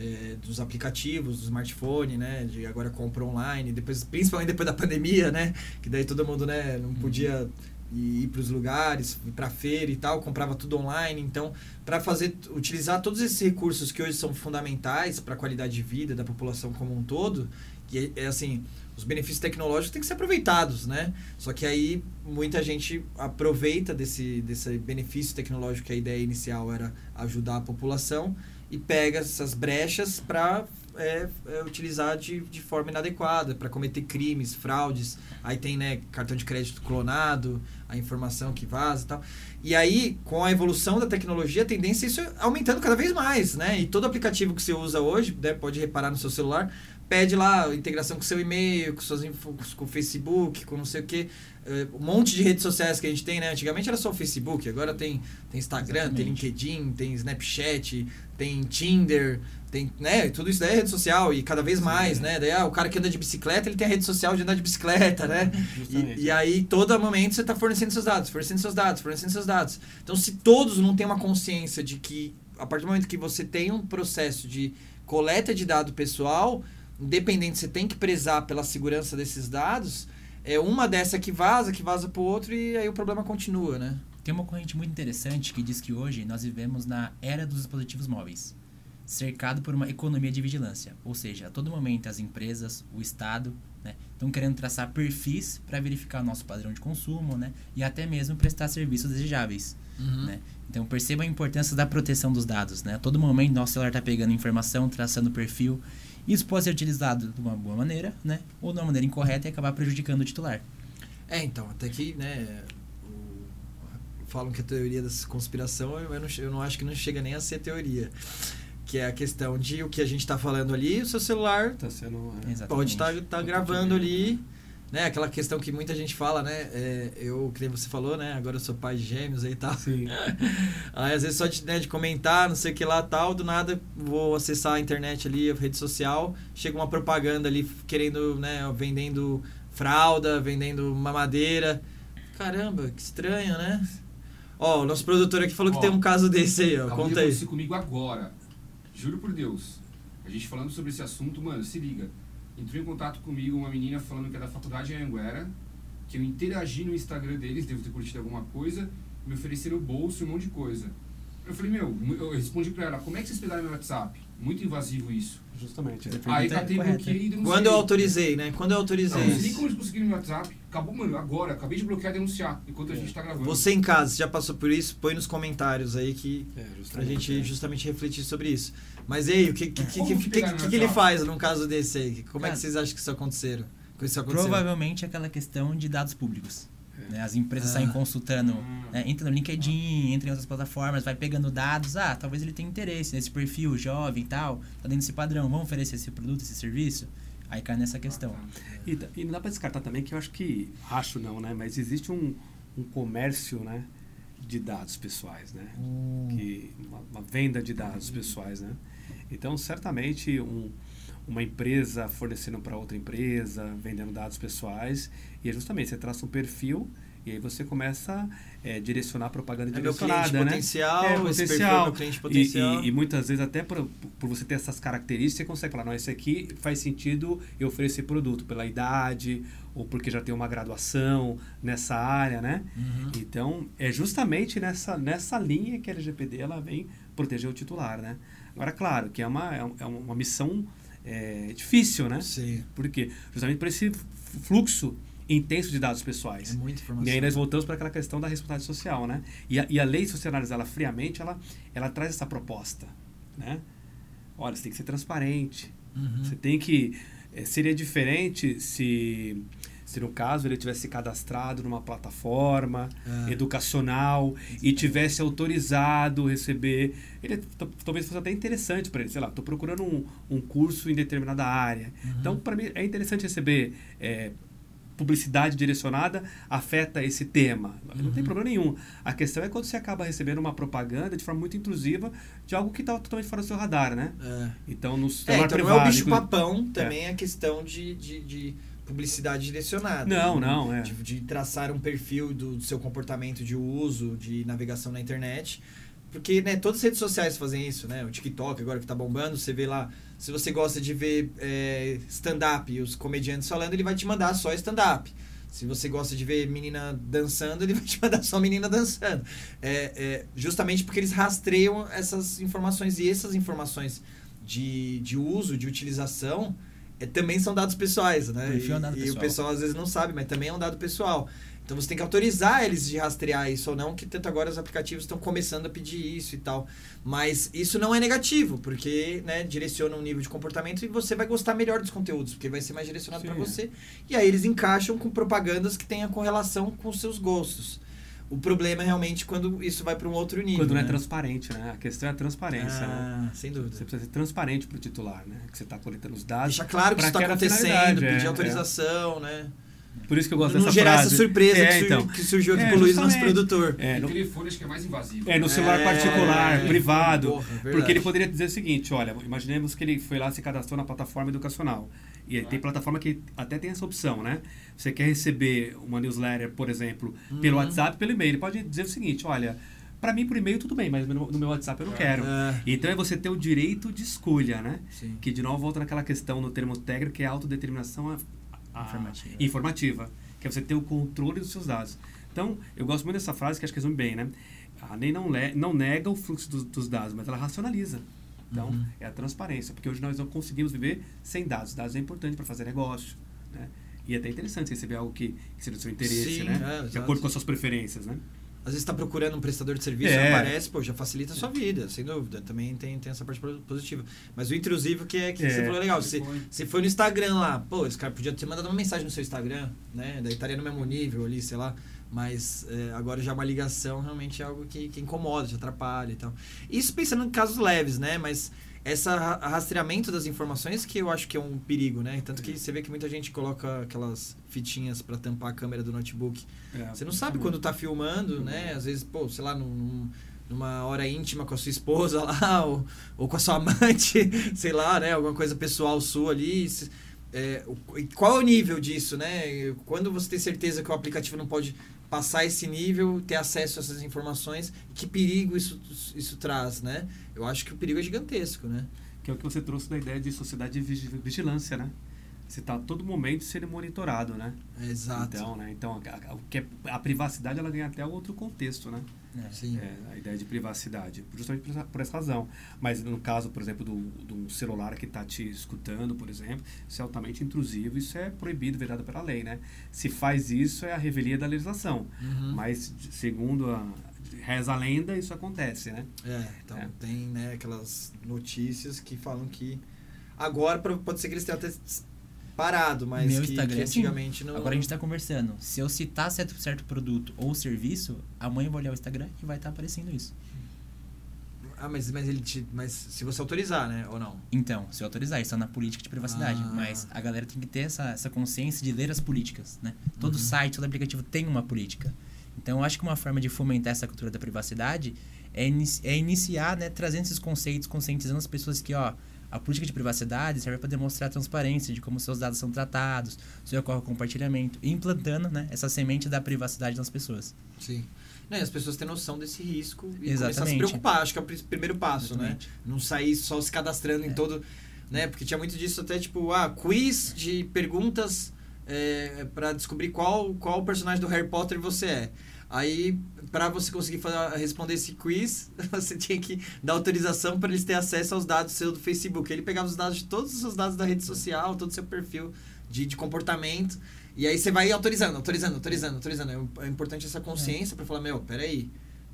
é, dos aplicativos, do smartphone, né? De agora compra online, depois, principalmente depois da pandemia, né? Que daí todo mundo, né? Não podia ir para os lugares, ir para feira e tal, comprava tudo online. Então, para fazer, utilizar todos esses recursos que hoje são fundamentais para a qualidade de vida da população como um todo, que é, é assim, os benefícios tecnológicos têm que ser aproveitados, né? Só que aí muita gente aproveita desse, desse benefício tecnológico que a ideia inicial era ajudar a população e pega essas brechas para é, é, utilizar de, de forma inadequada, para cometer crimes, fraudes. Aí tem né, cartão de crédito clonado, a informação que vaza e tal. E aí, com a evolução da tecnologia, a tendência é isso aumentando cada vez mais, né? E todo aplicativo que você usa hoje, né, pode reparar no seu celular, pede lá integração com seu e-mail, com suas com o Facebook, com não sei o que. Um monte de redes sociais que a gente tem, né? Antigamente era só o Facebook, agora tem, tem Instagram, tem Exatamente. LinkedIn, tem Snapchat, tem Tinder, tem, né? Tudo isso daí é rede social e cada vez mais, né? Daí ah, o cara que anda de bicicleta, ele tem a rede social de andar de bicicleta, né? E, e aí, todo momento, você está fornecendo seus dados, fornecendo seus dados, fornecendo seus dados. Então, se todos não têm uma consciência de que, a partir do momento que você tem um processo de coleta de dado pessoal, independente, você tem que prezar pela segurança desses dados, é uma dessa que vaza, que vaza pro outro e aí o problema continua, né? Tem uma corrente muito interessante que diz que hoje nós vivemos na era dos dispositivos móveis, cercado por uma economia de vigilância. Ou seja, a todo momento as empresas, o Estado, né, estão querendo traçar perfis para verificar o nosso padrão de consumo né, e até mesmo prestar serviços desejáveis. Né? Então perceba a importância da proteção dos dados. Né? A todo momento nosso celular está pegando informação, traçando perfil. Isso pode ser utilizado de uma boa maneira né, ou de uma maneira incorreta e acabar prejudicando o titular. É, então, até que, né, falam que a teoria da conspiração, eu não, eu não acho que não chega nem a ser teoria. Que é a questão de o que a gente está falando ali, o seu celular Tá sendo... é, pode estar tá, gravando ali, né? Aquela questão que muita gente fala, né? É, eu, que nem você falou, né? Agora eu sou pai de gêmeos aí e tal. Sim. Aí às vezes só de, né, de comentar, não sei o que lá tal, do nada vou acessar a internet ali, a rede social, chega uma propaganda ali querendo, né, vendendo fralda, vendendo mamadeira. Caramba, que estranho, né? Ó, o nosso produtor aqui falou que Ó, tem um caso desse aí, ó. De Conta aí. comigo agora. Juro por Deus. A gente falando sobre esse assunto, mano, se liga. Entrou em contato comigo uma menina falando que é da faculdade Anhanguera, que eu interagi no Instagram deles, devo ter curtido alguma coisa, me ofereceram bolso e um monte de coisa. Eu falei, meu, eu respondi pra ela, como é que vocês pegaram meu WhatsApp? Muito invasivo isso. Justamente. é. Aí catei, correta. bloqueei e denunciei. Quando eu autorizei, né? Quando eu Não, autorizei. não sei nem como eles conseguiram meu WhatsApp. Acabou, mano, agora. Acabei de bloquear e denunciar, enquanto a gente tá gravando. Você em casa, já passou por isso? Põe nos comentários aí que É, pra justamente. gente justamente refletir sobre isso. Mas e aí, o que, que, que, que, que ele faz num caso desse aí? Como é que vocês acham que isso aconteceram? Que isso aconteceu? Provavelmente aquela questão de dados públicos. É. né? As empresas Ah. saem consultando, Hum. né? entra no LinkedIn, entra em outras plataformas, vai pegando dados. Ah, talvez ele tenha interesse nesse perfil jovem e tal, tá dentro desse padrão, vamos oferecer esse produto, esse serviço? Aí cai nessa questão. E, t- e não dá para descartar também que eu acho que, acho não, né? Mas existe um, um comércio, né? De dados pessoais, né? Que, uma, uma venda de dados pessoais, né? Então, certamente, um, uma empresa fornecendo para outra empresa, vendendo dados pessoais, e é justamente, você traça um perfil E aí você começa a é, direcionar a propaganda É meu direcionada, cliente né? potencial, É, esse perfil é potencial. meu cliente E- potencial. E, e muitas vezes, até por, por você ter essas características, você consegue falar, não, esse aqui faz sentido eu oferecer produto pela idade, ou porque já tem uma graduação nessa área, né? Uhum. Então, é justamente nessa, nessa linha que a LGPD ela vem proteger o titular, né? Agora, claro, que é uma, é é uma missão é, difícil, né? Sim, Por quê? Justamente por esse fluxo intenso de dados pessoais. é muita informação. E aí nós voltamos para aquela questão da responsabilidade social, né? E a, e a lei, se você analisar ela friamente, ela, ela traz essa proposta, né? Olha, você tem que ser transparente. Uhum. Você tem que... eh, seria diferente se, se, no caso, ele tivesse cadastrado numa plataforma É. educacional e tivesse autorizado receber... Ele, talvez fosse até interessante para ele. Sei lá, estou procurando um, um curso em determinada área. Uhum. Então, para mim, é interessante receber eh, publicidade direcionada afeta esse tema. Não tem Uhum. problema nenhum. A questão é quando você acaba recebendo uma propaganda de forma muito intrusiva de algo que está totalmente fora do seu radar, né? É. Então, no É, celular então privado... não é o bicho inclusive- papão, também é questão de, de, de publicidade direcionada. Não, né? não, é. De, de traçar um perfil do, do seu comportamento de uso, de navegação na internet. Porque, né, todas as redes sociais fazem isso, né? O TikTok agora que tá bombando, você vê lá, se você gosta de ver é, stand-up e os comediantes falando, ele vai te mandar só stand-up. Se você gosta de ver menina dançando, ele vai te mandar só menina dançando. É, é, justamente porque eles rastreiam essas informações e essas informações de, de uso, de utilização, também são dados pessoais, né? É um E- dado e, o pessoal. pessoal às vezes não sabe, mas também é um dado pessoal. Então você tem que autorizar eles de rastrear isso ou não, que tanto agora os aplicativos estão começando a pedir isso e tal. Mas isso não é negativo, porque né, direciona um nível de comportamento e você vai gostar melhor dos conteúdos, porque vai ser mais direcionado para é. você. E aí eles encaixam com propagandas que tenham correlação com os seus gostos. O problema é realmente quando isso vai para um outro nível. Quando não é né? transparente, né? A questão é a transparência, né? Ah, sem dúvida. Você precisa ser transparente para o titular, né? Que você está coletando os dados. Deixar claro que isso está acontecendo, pedir é, autorização, né? Por isso que eu gosto não dessa gerar frase. essa surpresa É, que, surgiu, então. que surgiu aqui É, pro Luiz, nosso produtor. É, o no, telefone acho que é mais invasivo. é, no celular É, particular, é, privado. porra, verdade. porque ele poderia dizer o seguinte, olha, imaginemos que ele foi lá se cadastrou na plataforma educacional. E aí tem plataforma que até tem essa opção, né? Você quer receber uma newsletter, por exemplo, pelo Uhum. WhatsApp, pelo e-mail. Ele pode dizer o seguinte, olha, para mim por e-mail tudo bem, mas no, no meu WhatsApp eu não quero. É, Então é você ter o direito de escolha, né? sim. Que de novo volta naquela questão no termo técnico que é a autodeterminação a- a- Informativa. informativa, que é você ter o controle dos seus dados. Então, eu gosto muito dessa frase que acho que resume bem, né? A lei não, le- não nega o fluxo dos, dos dados, mas ela racionaliza. Então, Uhum. é a transparência, porque hoje nós não conseguimos viver sem dados. Dados é importante para fazer negócio, né? E é até interessante receber algo que, que seja do seu interesse, Sim, né? é, de acordo com as suas preferências, né? Às vezes está procurando um prestador de serviço, É. aparece, pô, já facilita a sua vida, sem dúvida. Também tem, tem essa parte positiva. Mas o intrusivo que é que É. você falou legal. Você, Telefone. você foi no Instagram lá, pô, esse cara podia ter mandado uma mensagem no seu Instagram, né? Daí estaria no mesmo nível ali, sei lá. Mas é, agora já uma ligação realmente é algo que, que incomoda, te atrapalha e tal. Isso pensando em casos leves, né? Mas essa ra- rastreamento das informações que eu acho que é um perigo, né? Tanto que você vê que muita gente coloca aquelas fitinhas para tampar a câmera do notebook. É, Você não sabe quando tá filmando, né? Às vezes, pô, sei lá, num- numa hora íntima com a sua esposa lá, ou, ou com a sua amante, sei lá, né? Alguma coisa pessoal sua ali. É, qual é o nível disso, né? Quando você tem certeza que o aplicativo não pode passar esse nível, ter acesso a essas informações, que perigo isso, isso traz, né? Eu acho que o perigo é gigantesco, né? Que é o que você trouxe da ideia de sociedade de vigi- vigilância, né? Você está a todo momento sendo monitorado, né? exato. Então, né? Então, a, a, é- a privacidade ela ganha até outro contexto, né? É. É, a ideia de privacidade, justamente por essa, por essa razão. Mas no caso, por exemplo, do, do celular que está te escutando, por exemplo, isso é altamente intrusivo, isso é proibido, vedado pela lei, né? Se faz isso, é a revelia da legislação. Uhum. Mas, segundo a reza a lenda, isso acontece, né? É, então É. tem né, aquelas notícias que falam que agora pode ser que eles tenham até parado, mas Meu que, Instagram, que sim. antigamente não. Agora a gente tá conversando. Se eu citar certo, certo produto ou serviço, amanhã eu vou olhar o Instagram e vai estar aparecendo isso. Ah, mas, mas ele te, mas se você autorizar, né, ou não? Então, se eu autorizar, isso é na política de privacidade. Ah. Mas a galera tem que ter essa, essa consciência de ler as políticas, né? Todo Uhum. site, todo aplicativo tem uma política. Então, eu acho que uma forma de fomentar essa cultura da privacidade é, é iniciar, né? Trazendo esses conceitos, conscientizando as pessoas que, ó... a política de privacidade serve para demonstrar a transparência de como seus dados são tratados, se ocorre o compartilhamento, e implantando né, essa semente da privacidade nas pessoas. Sim. Né, as pessoas têm noção desse risco e Exatamente. começar a se preocupar. Acho que é o pri- primeiro passo, Exatamente. né? Não sair só se cadastrando em todo... Né? Porque tinha muito disso até, tipo, ah, quiz de perguntas é, para descobrir qual, qual personagem do Harry Potter você é. Aí, para você conseguir fa- responder esse quiz, você tinha que dar autorização para eles terem acesso aos dados seus do Facebook. Ele pegava os dados de todos os seus dados da rede social, todo o seu perfil de, de comportamento. E aí você vai autorizando, autorizando, autorizando, autorizando. É, é importante essa consciência para falar, meu, peraí,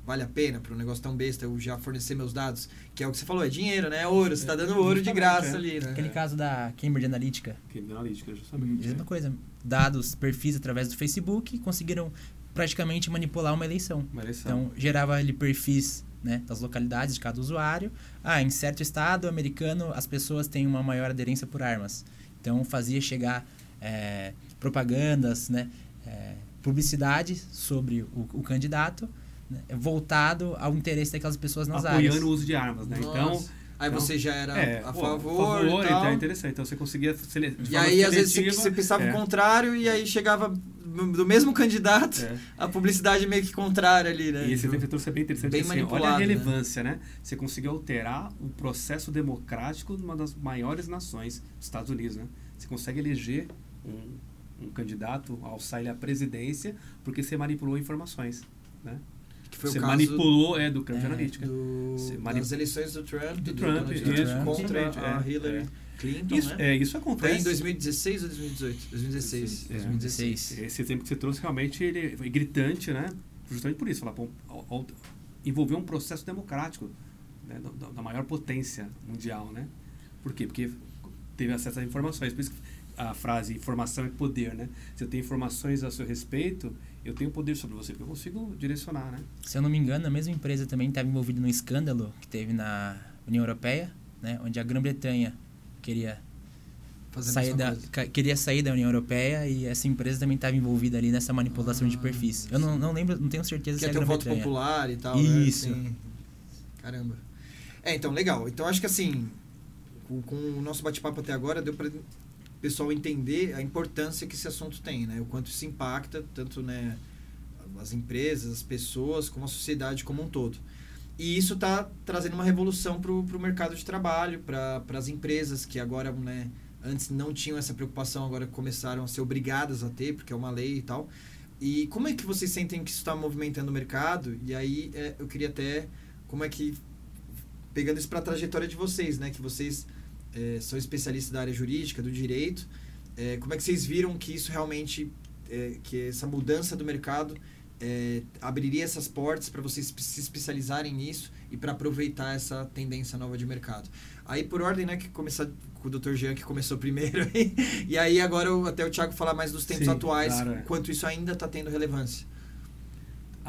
vale a pena para um negócio tão besta eu já fornecer meus dados? Que é o que você falou, é dinheiro, né? É ouro, você tá dando ouro de graça é. ali, né? Aquele caso da Cambridge Analytica, Criminalística, justamente. mesma coisa. Dados, perfis através do Facebook conseguiram praticamente manipular uma eleição. Uma eleição. Então, gerava ali perfis né, das localidades de cada usuário. Ah, em certo estado americano, as pessoas têm uma maior aderência por armas. Então, fazia chegar é, propagandas, né, é, publicidade sobre o, o candidato, né, voltado ao interesse daquelas pessoas nas apoiando áreas. o uso de armas, né? Então. Aí então, você já era é, a favor, favor, e tal. então é interessante. Então você conseguia E aí, às vezes, você, você pensava é, o contrário e aí chegava do mesmo candidato é. a publicidade meio que contrária ali, né? E esse que trouxe é bem interessante. Bem assim, olha a né? relevância, né? Você conseguiu alterar o processo democrático de uma das maiores nações, Estados Unidos, né? Você consegue eleger um, um candidato, alçar ele à presidência, porque você manipulou informações, né? Que foi você o caso manipulou, é, do Cambridge É, Analytica. do, manip- das eleições do Trump, Do e Trump, Donald isso, Trump contra a é, Hillary é. Clinton, Isso, né? é, isso Foi acontece. em 2016 ou 2018? 2016. É, 2016. Esse exemplo que você trouxe realmente ele foi gritante, né? Justamente por isso, falar, pô, envolveu um processo democrático né? da, da maior potência mundial, né? Por quê? Porque teve acesso às informações. Por isso que a frase informação é poder, né? Se eu tenho informações a seu respeito, eu tenho poder sobre você, porque eu consigo direcionar, né? Se eu não me engano, a mesma empresa também estava envolvida num escândalo que teve na União Europeia, né, onde a Grã-Bretanha queria Fazendo sair da, coisa. queria sair da União Europeia e essa empresa também estava envolvida ali nessa manipulação de Ah, perfis. Eu não, não lembro, não tenho certeza Que se é ter a um voto Grã-Bretanha. popular e tal. Isso. Né? Caramba. É, então, legal. Então, acho que assim, com, com o nosso bate-papo até agora, deu para o pessoal entender a importância que esse assunto tem, né? O quanto isso impacta, tanto né, as empresas, as pessoas, como a sociedade como um todo. E isso está trazendo uma revolução para o mercado de trabalho, para as empresas que agora, né, antes não tinham essa preocupação, agora começaram a ser obrigadas a ter, porque é uma lei e tal. E como é que vocês sentem que isso está movimentando o mercado? E aí é, eu queria até, como é que, pegando isso para a trajetória de vocês, né, que vocês é, são especialistas da área jurídica, do direito, é, como é que vocês viram que isso realmente, é, que essa mudança do mercado é, abriria essas portas para vocês se especializarem nisso e para aproveitar essa tendência nova de mercado. Aí, por ordem, né, que começar com o Dr. Jean, que começou primeiro, e aí agora até o Thiago falar mais dos tempos Sim, atuais, claro, quanto isso ainda está tendo relevância.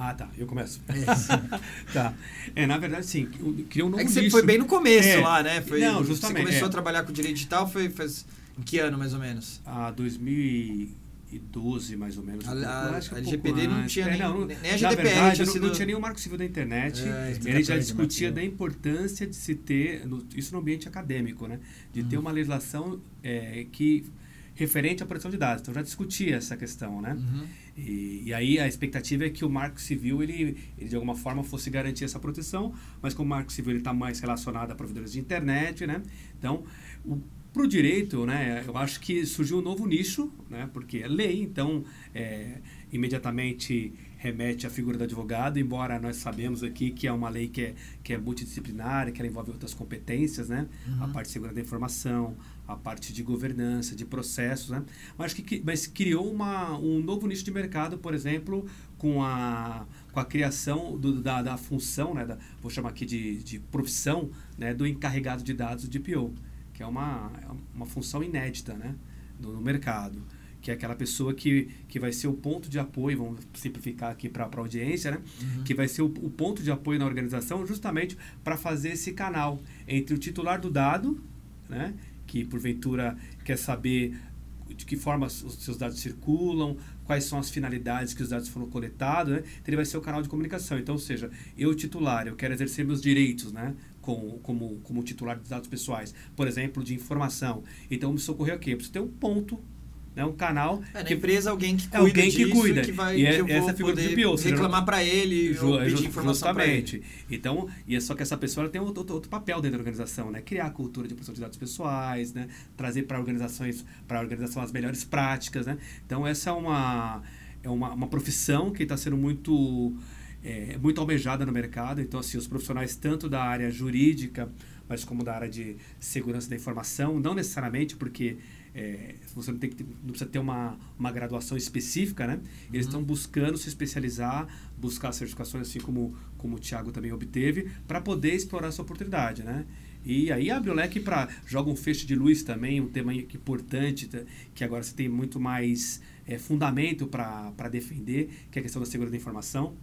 Ah, tá. Eu começo. É, tá. É, na verdade, sim. Criou um novo é que você foi bem no começo É. lá, né? Foi, Não, Você justamente, começou é. a trabalhar com direito digital, foi faz, em que ano, mais ou menos? a 2012, mais ou menos. A- a- a LGPD não tinha É, nem- não, nem a GDPR verdade, tinha não, sido- não tinha nenhum marco civil da internet. É, ele já 2014 discutia da importância de se ter, no- isso no ambiente acadêmico, né? De ter Uhum. uma legislação é, que referente à proteção de dados. Então já discutia essa questão, né? Uhum. E, e aí a expectativa é que o Marco Civil ele, ele de alguma forma fosse garantir essa proteção, mas como o Marco Civil está mais relacionado a provedores de internet, né? Então, para o direito, né? Eu acho que surgiu um novo nicho, né? Porque é lei, então é, imediatamente remete à figura do advogado, embora nós sabemos aqui que é uma lei que é, que é multidisciplinar, que ela envolve outras competências, né? A Uhum. parte de segurança da informação, a parte de governança, de processos, né? Mas que mas criou uma, um novo nicho de mercado, por exemplo, com a, com a criação do, da, da função, né? Da, vou chamar aqui de, de profissão, né? Do encarregado de dados do DPO, que é uma, é uma função inédita, né? No, no mercado que é aquela pessoa que, que vai ser o ponto de apoio, vamos simplificar aqui para a audiência, né? Uhum. que vai ser o, o ponto de apoio na organização justamente para fazer esse canal entre o titular do dado, né, que porventura quer saber de que forma os seus dados circulam, quais são as finalidades que os dados foram coletados, né? Então ele vai ser o canal de comunicação. Então, ou seja, eu titular, eu quero exercer meus direitos, né, como, como, como titular de dados pessoais, por exemplo, de informação. Então, me socorreu aqui. Eu preciso ter um ponto né, um canal. É, na que, empresa alguém que cuida é alguém disso, que cuida. que vai e é, que essa figura DPO, seja, reclamar para ele, Ju, pedir just- informação para ele. Então, e é só que essa pessoa tem outro, outro, outro papel dentro da organização, né? Criar a cultura de proteção de dados pessoais, né? Trazer para organizações, para a organização as melhores práticas, né? Então, essa é uma é uma, uma profissão que está sendo muito é, muito almejada no mercado. Então, assim, os profissionais tanto da área jurídica, mas como da área de segurança da informação, não necessariamente porque é, você não, tem que não precisa ter uma, uma graduação específica, né? Eles estão buscando se especializar, buscar certificações, assim como, como o Thiago também obteve, para poder explorar essa oportunidade, né? E aí abre o leque para joga um feixe de luz também, um tema importante tá, que agora você tem muito mais é, fundamento para defender, que é a questão da segurança da informação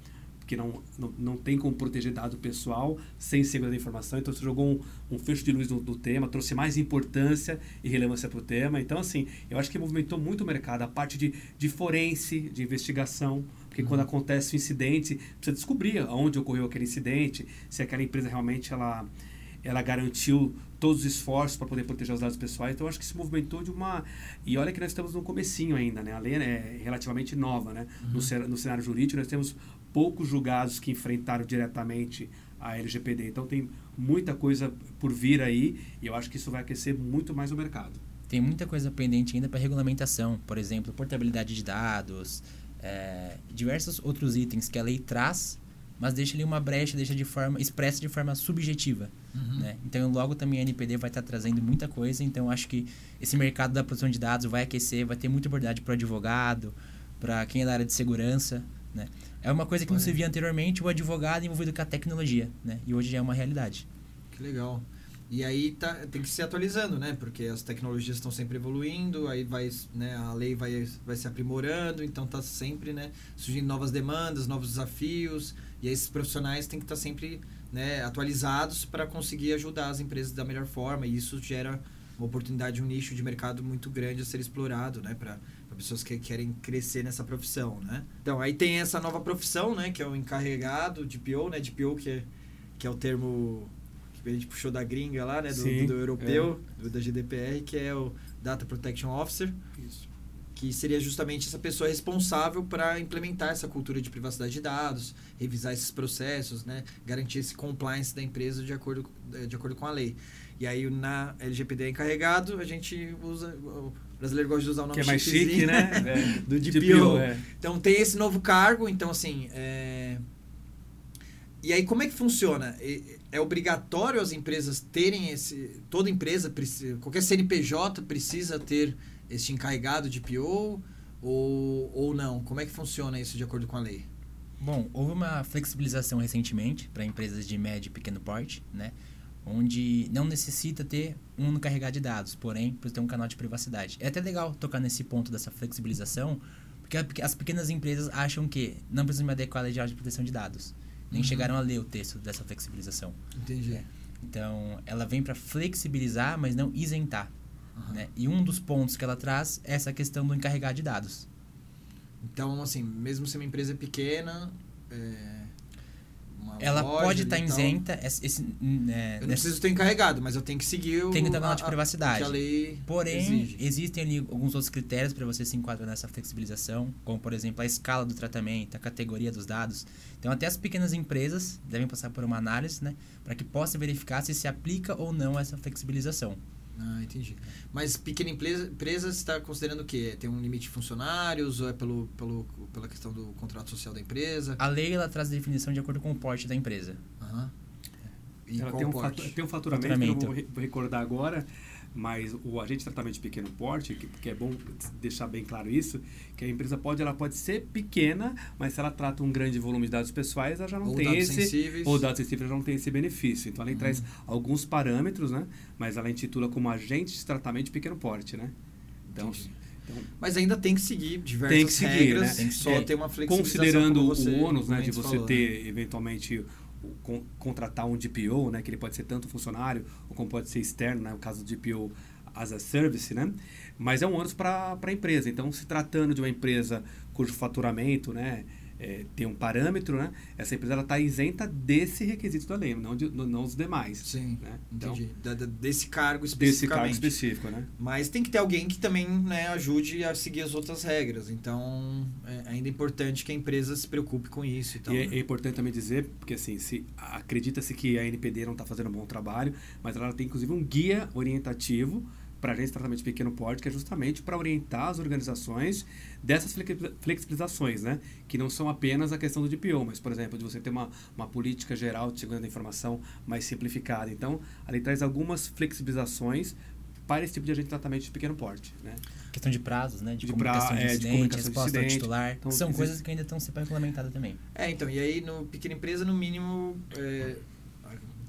porque não, não, não tem como proteger dado pessoal sem segurança da informação. Então, você jogou um, um fecho de luz no, no tema, trouxe mais importância e relevância para o tema. Então, assim, eu acho que movimentou muito o mercado. A parte de, de forense, de investigação, porque quando acontece o incidente, precisa descobrir aonde ocorreu aquele incidente, se aquela empresa realmente ela, ela garantiu todos os esforços para poder proteger os dados pessoais. Então, eu acho que se movimentou de uma... E olha que nós estamos no comecinho ainda, né? A lei é relativamente nova, né? No, cen- no cenário jurídico, nós temos poucos julgados que enfrentaram diretamente a LGPD. Então, tem muita coisa por vir aí e eu acho que isso vai aquecer muito mais o mercado. Tem muita coisa pendente ainda para regulamentação, por exemplo, portabilidade de dados, é, diversos outros itens que a lei traz, mas deixa ali uma brecha, deixa de forma expressa de forma subjetiva. Né? Então, logo também a NPD vai estar trazendo muita coisa. Então, acho que esse mercado da proteção de dados vai aquecer, vai ter muita oportunidade para o advogado, para quem é da área de segurança. Né? É uma coisa que não se via anteriormente, o advogado envolvido com a tecnologia. Né? E hoje já é uma realidade. Que legal. E aí tá, tem que se atualizando, né? Porque as tecnologias estão sempre evoluindo, aí vai, né, a lei vai, vai se aprimorando, então tá sempre, né, surgindo novas demandas, novos desafios, e esses profissionais têm que estar sempre, né, atualizados para conseguir ajudar as empresas da melhor forma, e isso gera uma oportunidade, um nicho de mercado muito grande a ser explorado, né, para pessoas que querem crescer nessa profissão, né? Então, aí tem essa nova profissão, né, que é o encarregado de PO, né, de PO que é, que é o termo que a gente puxou da gringa lá, né, do, Sim, do europeu, do, da GDPR, que é o Data Protection Officer, Isso. que seria justamente essa pessoa responsável para implementar essa cultura de privacidade de dados, revisar esses processos, né, garantir esse compliance da empresa de acordo, de acordo com a lei. E aí na LGPD encarregado, a gente usa, brasileiro gosta de usar o nome Que é mais chique, né? É. do DPO, DPO. é. Então tem esse novo cargo, então assim. É... E aí como é que funciona? É obrigatório as empresas terem esse. Toda empresa, precisa, qualquer CNPJ precisa ter este encarregado de PO ou, ou não? Como é que funciona isso de acordo com a lei? Bom, houve uma flexibilização recentemente para empresas de médio e pequeno porte, né? Onde não necessita ter um no carregar de dados, porém, precisa ter um canal de privacidade. É até legal tocar nesse ponto dessa flexibilização, porque as pequenas empresas acham que não precisam me adequar à lei de proteção de dados. Nem Uhum. chegaram a ler o texto dessa flexibilização. Entendi. É. Então, ela vem para flexibilizar, mas não isentar. Aham. Né? E um dos pontos que ela traz é essa questão do encarregar de dados. Então, assim, mesmo se uma empresa é pequena. é, uma Ela pode estar tal, isenta. Esse, esse, hum, é, Eu não preciso ter encarregado, mas eu tenho que seguir o. Tem que ter canal de a- a- privacidade. a lei Porém, exige. existem ali alguns outros critérios para você se enquadrar nessa flexibilização, como por exemplo a escala do tratamento, a categoria dos dados. Então, até as pequenas empresas devem passar por uma análise, né, para que possa verificar se se aplica ou não essa flexibilização. Ah, entendi. Mas pequena empresa, empresa você está considerando o quê? Tem um limite de funcionários ou é pelo, pelo, pela questão do contrato social da empresa? A lei ela traz a definição de acordo com o porte da empresa. Aham. E Ela qual tem um, porte? fatu- tem um faturamento, Faturamento. que eu vou recordar agora, mas o agente de tratamento de pequeno porte, que, que é bom deixar bem claro isso, que a empresa pode, ela pode ser pequena, mas se ela trata um grande volume de dados pessoais, ela já não Ou tem dados esse... sensíveis. Ou dados sensíveis já não tem esse benefício. Então, a lei Uhum. traz alguns parâmetros, né? Mas ela intitula como agente de tratamento de pequeno porte, né? Então, então Mas ainda tem que seguir diversas Tem que seguir, regras, né? tem que só É, ter uma flexibilização. considerando o ônus né, de você falou, ter né? eventualmente con- contratar um DPO, né, que ele pode ser tanto funcionário ou como pode ser externo, né, o caso do DPO as a service, né? Mas é um ônus para a empresa. Então, se tratando de uma empresa cujo faturamento, né, é, tem um parâmetro, né? Essa empresa está isenta desse requisito da lei, não, de, não os demais. Sim, né? entendi. Da, da, desse cargo Desse especificamente. cargo específico, né? Mas tem que ter alguém que também né, ajude a seguir as outras regras. Então, é ainda importante que a empresa se preocupe com isso. E, tal, e é, né? é importante também dizer, porque assim, se acredita-se que a NPD não está fazendo um bom trabalho, mas ela tem inclusive um guia orientativo para agentes de tratamento de pequeno porte, que é justamente para orientar as organizações dessas flex- flexibilizações, né? Que não são apenas a questão do DPO, mas, por exemplo, de você ter uma, uma política geral de segurança da informação mais simplificada. Então, a lei traz algumas flexibilizações para esse tipo de agente de tratamento de pequeno porte, né? Questão de prazos, né? De, De comunicação pra- de é, de incidente, comunicação de resposta ao incidente. titular. Então, São existe- coisas que ainda estão sendo regulamentadas também. É, então, e aí no pequena empresa, no mínimo, é,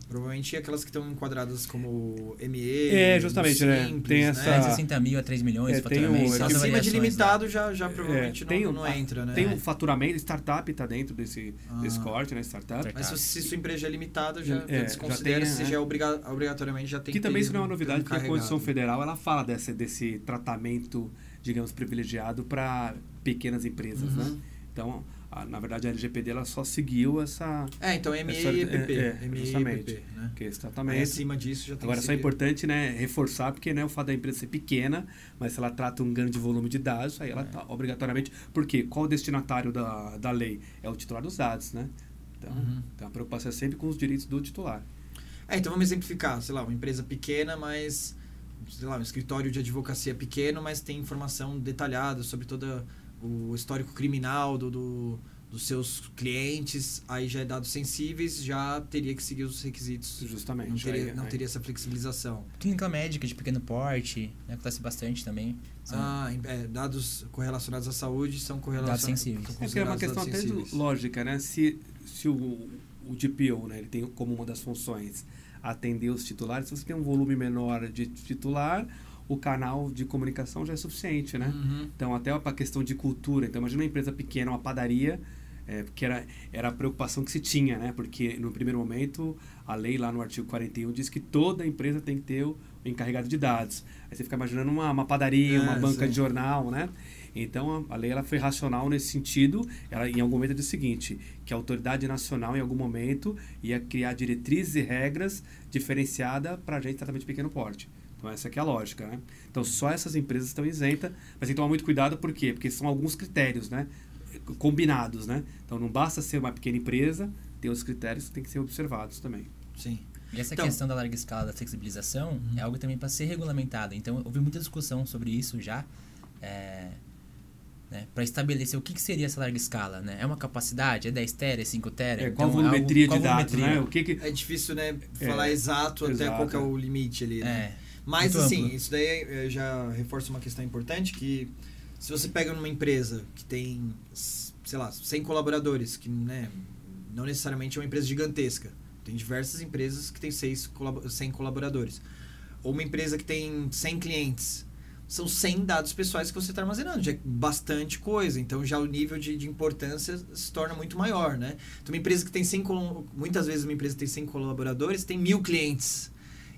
provavelmente aquelas que estão enquadradas como ME. É, justamente, né? Simples, Tem né? essa- 60 mil a 3 milhões É, de tem um- faturamento. é que as Acima de lá. limitado já, já provavelmente É, tem não, um- não entra, né? Tem um faturamento, startup está dentro desse, Ah. desse corte, né? Startup. Mas se, se sua empresa é limitada, já, É, já já desconsidera tem, se é. já é obriga, obrigatoriamente já tem que também ter isso não é uma um novidade, porque a Constituição. Federal ela fala desse, desse tratamento, digamos, privilegiado para pequenas empresas, Uhum. né? Então, a- na verdade, a LGPD ela só seguiu essa, É, então ME essa- e EPP. é, é, ME e justamente, EPP, né? que é esse Aí, acima disso já tem Agora, que só é importante né, reforçar, porque né, o fato da empresa ser pequena, mas se ela trata um grande volume de dados, aí ela tá obrigatoriamente. Porque qual o destinatário da, da lei? É o titular dos dados, né? Então, Uhum. então, a preocupação é sempre com os direitos do titular. É, então vamos exemplificar, sei lá, uma empresa pequena, mas sei lá, um escritório de advocacia pequeno, mas tem informação detalhada sobre todo o histórico criminal do, do- dos seus clientes, aí já é dados sensíveis, já teria que seguir os requisitos. Justamente. Não teria, aí- não aí- teria essa flexibilização. Clínica médica de pequeno porte, né, acontece bastante também. São- Ah, é, dados correlacionados à saúde são Dados correlacionados. sensíveis. são É porque é uma questão dados até sensíveis. lógica, né? Se, se o, o DPO, né, ele tem como uma das funções atender os titulares, se você tem um volume menor de titular, o canal de comunicação já é suficiente, né? Uhum. Então, até para a questão de cultura. Então, imagina uma empresa pequena, uma padaria, é, porque era, era a preocupação que se tinha, né? Porque, no primeiro momento, a lei lá no artigo 41 diz que toda empresa tem que ter o encarregado de dados. Aí você fica imaginando uma, uma padaria, É, uma banca sim. de jornal, né? Então, a, a lei ela foi racional nesse sentido. Ela, em algum momento, diz o seguinte, que a autoridade nacional, em algum momento, ia criar diretrizes e regras diferenciadas para a gente tratamento de pequeno porte. Então, essa aqui é a lógica, né? Então, só essas empresas estão isentas, mas tem que tomar muito cuidado, por quê? Porque são alguns critérios, né? Combinados, né? Então, não basta ser uma pequena empresa, tem os critérios que têm que ser observados também. Sim. E essa Então- questão da larga escala da flexibilização é algo também para ser regulamentado. Então, houve muita discussão sobre isso já, é, né, para estabelecer o que, que seria essa larga escala. Né? É uma capacidade? É 10 tera? É 5 tera? É, qual a Então, algo- volumetria qual de dados, volumetria? né? O que que... É difícil, né, É, falar exato, até exato, qual que é é. o limite ali, né? É, Mas Muito assim, amplo. isso daí eh, já reforça uma questão importante que se você pega numa empresa que tem, sei lá, 100 colaboradores, que né, não necessariamente é uma empresa gigantesca. Tem diversas empresas que têm 6 colab 100 colaboradores. Ou uma empresa que tem 100 clientes. São 100 dados pessoais que você está armazenando, já é bastante coisa. Então já o nível de, de importância se torna muito maior, né? Então uma empresa que tem 100, colo- muitas vezes uma empresa que tem 100 colaboradores tem mil clientes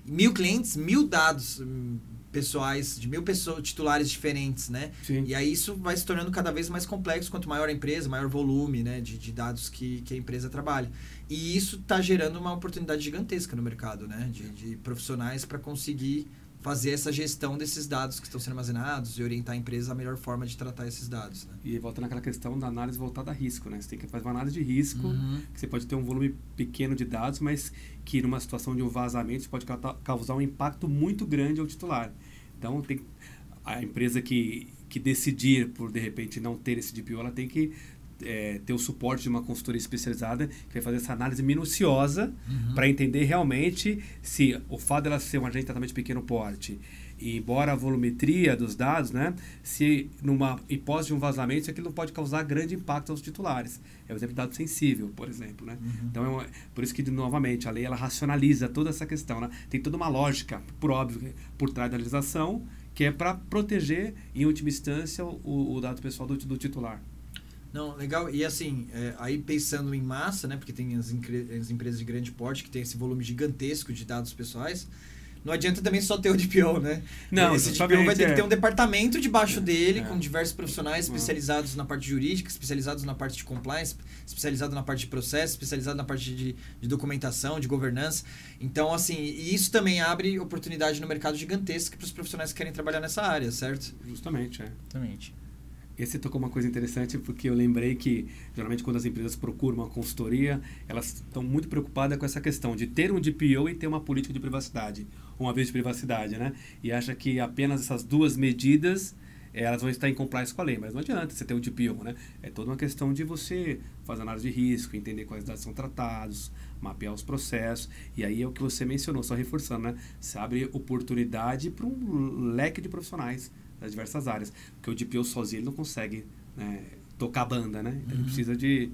mil clientes, mil dados hum, pessoais de mil pessoas, titulares diferentes, né? Sim. E aí isso vai se tornando cada vez mais complexo quanto maior a empresa, maior volume, né, de, de dados que, que a empresa trabalha. E isso está gerando uma oportunidade gigantesca no mercado, né, de, de profissionais para conseguir fazer essa gestão desses dados que estão sendo armazenados e orientar a empresa a melhor forma de tratar esses dados, né? E volta naquela questão da análise voltada a risco, né? Você tem que fazer uma análise de risco, Uhum. que você pode ter um volume pequeno de dados, mas que numa situação de um vazamento pode ca- causar um impacto muito grande ao titular. Então, tem a empresa que, que decidir por, de repente, não ter esse DPO, ela tem que é, ter o suporte de uma consultoria especializada que vai fazer essa análise minuciosa Uhum. para entender realmente se o fato dela ser um agente de tratamento de pequeno porte, e embora a volumetria dos dados, né, se numa hipótese de um vazamento, se aquilo não pode causar grande impacto aos titulares. É o exemplo de dado sensível, por exemplo. Né? Uhum. Então, é uma- por isso que, novamente, a lei ela racionaliza toda essa questão. Né? Tem toda uma lógica, por óbvio, por trás da legislação, que é para proteger, em última instância, o, o dado pessoal do, do titular. Não, legal. E assim, é, aí pensando em massa, né? Porque tem as, as empresas de grande porte que tem esse volume gigantesco de dados pessoais. não adianta também só ter o DPO, né? Não, Esse DPO justamente, vai ter é. que ter um departamento debaixo dele, É. com diversos profissionais especializados na parte jurídica, especializados na parte de compliance, especializados na parte de processo, especializados na parte de, de documentação, de governança. Então, assim, e isso também abre oportunidade no mercado gigantesca para os profissionais que querem trabalhar nessa área, certo? Justamente, é. Exatamente. Esse tocou uma coisa interessante porque eu lembrei que geralmente quando as empresas procuram uma consultoria, elas estão muito preocupadas com essa questão de ter um DPO e ter uma política de privacidade, uma vez de privacidade, né? E acha que apenas essas duas medidas eh, elas vão estar em compliance com a lei, mas não adianta você ter um DPO, né? É toda uma questão de você fazer análise de risco, entender quais dados são tratados, mapear os processos, e aí é o que você mencionou, só reforçando, né? Você abre oportunidade para um leque de profissionais das diversas áreas, porque o DPO sozinho ele não consegue né, tocar a banda, né? Então, Ele precisa de,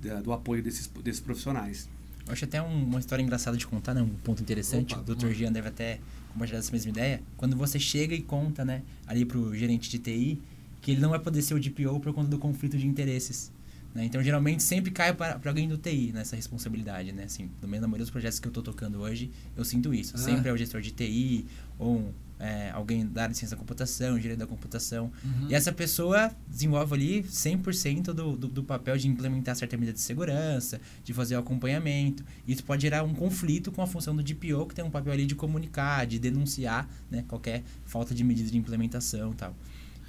de- do apoio desses, desses profissionais. Eu acho até um- uma história engraçada de contar, né? Um ponto interessante. Opa, o Dr. vamos Gian deve até compartilhar essa mesma ideia. Quando você chega e conta, né, ali pro gerente de TI, que ele não vai poder ser o DPO por conta do conflito de interesses. né? Então, geralmente, sempre cai para alguém do TI nessa responsabilidade, né? Assim, no meio da maioria dos projetos que eu tô tocando hoje, eu sinto isso. Ah. Sempre é o gestor de TI ou um, é, alguém da área de ciência da computação, gerente da computação. Uhum. E essa pessoa desenvolve ali 100% do, do, do papel de implementar certa medida de segurança, de fazer o acompanhamento. Isso pode gerar um conflito com a função do DPO, que tem um papel ali de comunicar, de denunciar né, qualquer falta de medida de implementação e tal.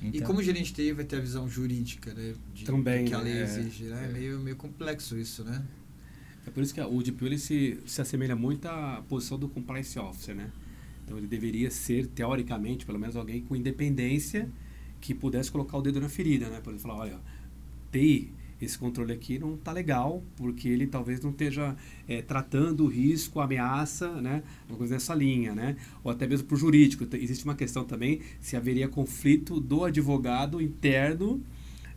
E Então, como gerente TI vai ter a visão jurídica, né? De, Também, do que a lei né? exige, né? É É. meio, meio complexo isso, né? É por isso que o DPO ele se, se assemelha muito à posição do compliance officer, né? Então ele deveria ser, teoricamente, pelo menos alguém com independência que pudesse colocar o dedo na ferida, né? Por exemplo, falar, olha, TI, esse controle aqui não está legal, porque ele talvez não esteja eh, tratando o risco, a ameaça, né? Uma coisa nessa linha, né? Ou até mesmo para o jurídico. Te- Existe uma questão também se haveria conflito do advogado interno,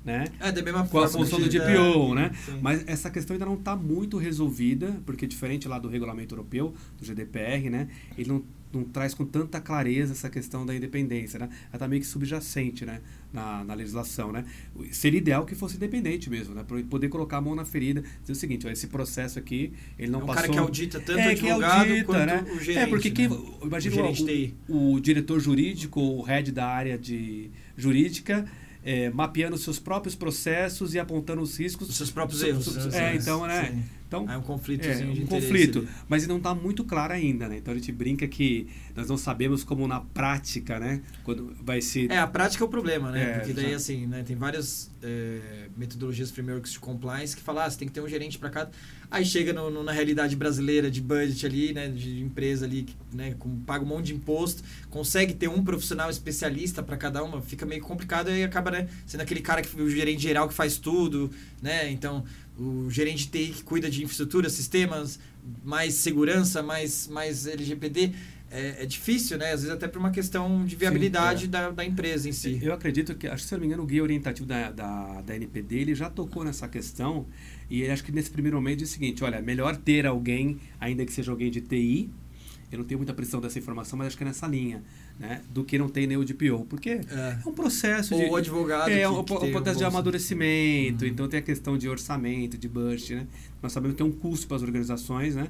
né? É, da mesma com a forma função do que- DPO, é, né? sim. Mas essa questão ainda não está muito resolvida, porque diferente lá do regulamento europeu, do GDPR, né? Ele não, não traz com tanta clareza essa questão da independência, né? Ela está meio que subjacente, né? Na, na legislação, né? Seria ideal que fosse independente mesmo, né? Para ele poder colocar a mão na ferida, dizer o seguinte, ó, esse processo aqui, ele não é um passou... cara que audita tanto É, o que advogado audita, quanto né? o gerente. É, porque quem, né? imagina o o, o, diretor jurídico, o head da área de jurídica, é, mapeando seus próprios processos e apontando os riscos. Os seus próprios erros. Sim, é, então, né? Sim. Então, Aí um conflito é, um conflito, ali. mas não está muito claro ainda, né? Então a gente brinca que nós não sabemos como na prática, né? Quando vai ser É, a prática é o problema, né? É, Porque daí, tá. assim, né, tem várias é, metodologias, frameworks de compliance que falam, ah, você tem que ter um gerente para cada. Aí chega no- no- na realidade brasileira de budget ali, né, de empresa ali, né, com, paga um monte de imposto, consegue ter um profissional especialista para cada uma, fica meio complicado e acaba, né, sendo aquele cara que o gerente geral que faz tudo, né? Então, o gerente de TI que cuida de infraestrutura, sistemas, mais segurança, mais, mais LGPD. É, é difícil, né? Às vezes até por uma questão de viabilidade é. da, da empresa em si. Eu acredito que, acho que se eu não me engano, o guia orientativo da, da, da NPD ele já tocou nessa questão e ele acho que nesse primeiro momento diz o seguinte: olha, melhor ter alguém, ainda que seja alguém de TI, eu não tenho muita precisão dessa informação, mas acho que é nessa linha, né? Do que não tem nem o DPO, porque É. é um processo de. Ou o advogado. É, que, o, que o tem um processo de amadurecimento, Uhum. então tem a questão de orçamento, de budget, né? Nós sabemos que é um custo para as organizações, né?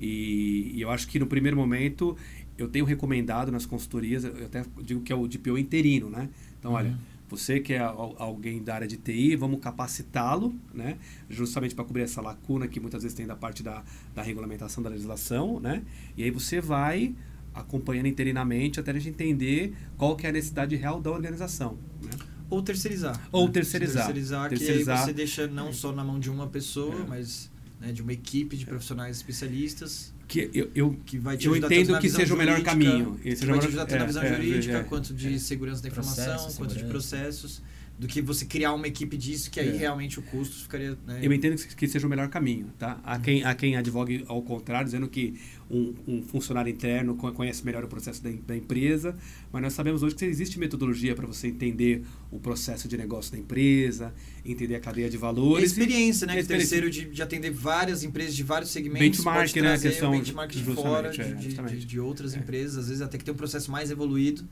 E, e eu acho que no primeiro momento eu tenho recomendado nas consultorias, eu até digo que é o DPO interino, né? Então, olha, Uhum. você que é al- alguém da área de TI, vamos capacitá-lo, né? Justamente para cobrir essa lacuna que muitas vezes tem da parte da, da regulamentação da legislação, né? E aí você vai acompanhando interinamente até a gente entender qual que é a necessidade real da organização, né? Ou terceirizar. Ou né? terceirizar. Terceirizar, que Terceirizar. aí você deixa não só na mão de uma pessoa, É. mas né, de uma equipe de profissionais especialistas Que eu, eu que vai te Eu entendo na que seja o melhor jurídica, caminho. que seja vai te ajudar tanto na é, visão é, jurídica, é, quanto de é. segurança da informação, Processo, quanto de segurança. processos, do que você criar uma equipe disso, que aí É. realmente o custo ficaria... Né, Eu entendo que seja o melhor caminho, tá? Há quem, há quem advogue ao contrário, dizendo que um, um funcionário interno co- conhece melhor o processo da, da empresa, mas nós sabemos hoje que existe metodologia para você entender o processo de negócio da empresa, entender a cadeia de E a valores. e- experiência, né? e a Que terceiro de, de atender várias empresas de vários segmentos. Benchmark, pode né, trazer questão benchmark de fora, é, de, de, de outras É. empresas, às vezes até que tem um processo mais evoluído,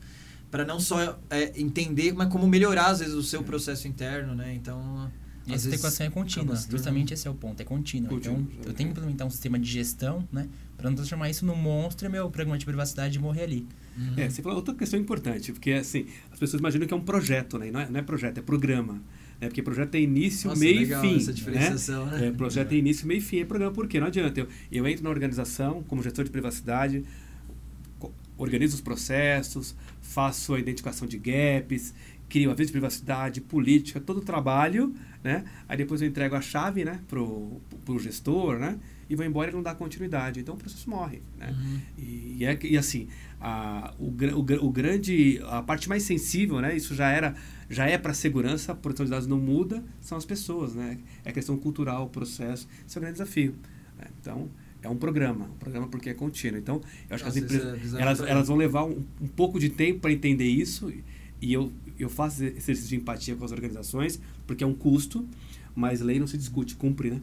para não só é, entender, mas como melhorar, às vezes, o seu processo interno, né? Então, E essa adequação é contínua. acaba Justamente esse é o ponto, é contínua. Contínua, Então, eu tenho que implementar um sistema de gestão, né? Para não transformar isso num monstro e meu programa de privacidade morrer ali. Uhum. É, você falou outra questão importante, porque assim, as pessoas imaginam que é um projeto, né? E Não é, não é projeto, é programa. Né? Porque projeto tem início, Nossa, meio legal e fim. essa né? diferenciação, né? É, projeto tem início, meio e fim, é programa. Por quê? Não adianta. Eu, eu entro na organização como gestor de privacidade, organizo os processos, faço a identificação de gaps, crio a vez de privacidade, política, todo o trabalho, né? Aí depois eu entrego a chave, né, pro, pro gestor, né? E vou embora e não dá continuidade. Então o processo morre, né? Uhum. E, e é e assim, a, o, o, o grande, a parte mais sensível, né? Isso já era, já é para segurança, a proteção de dados não muda, são as pessoas, né? É questão cultural, processo, isso é um grande desafio. né? Então é um programa, um programa porque é contínuo. Então eu acho que as empresas é elas, elas vão levar um, um pouco de tempo para entender isso e- eu eu faço exercício de empatia com as organizações porque é um custo, mas lei não se discute, cumpre, né?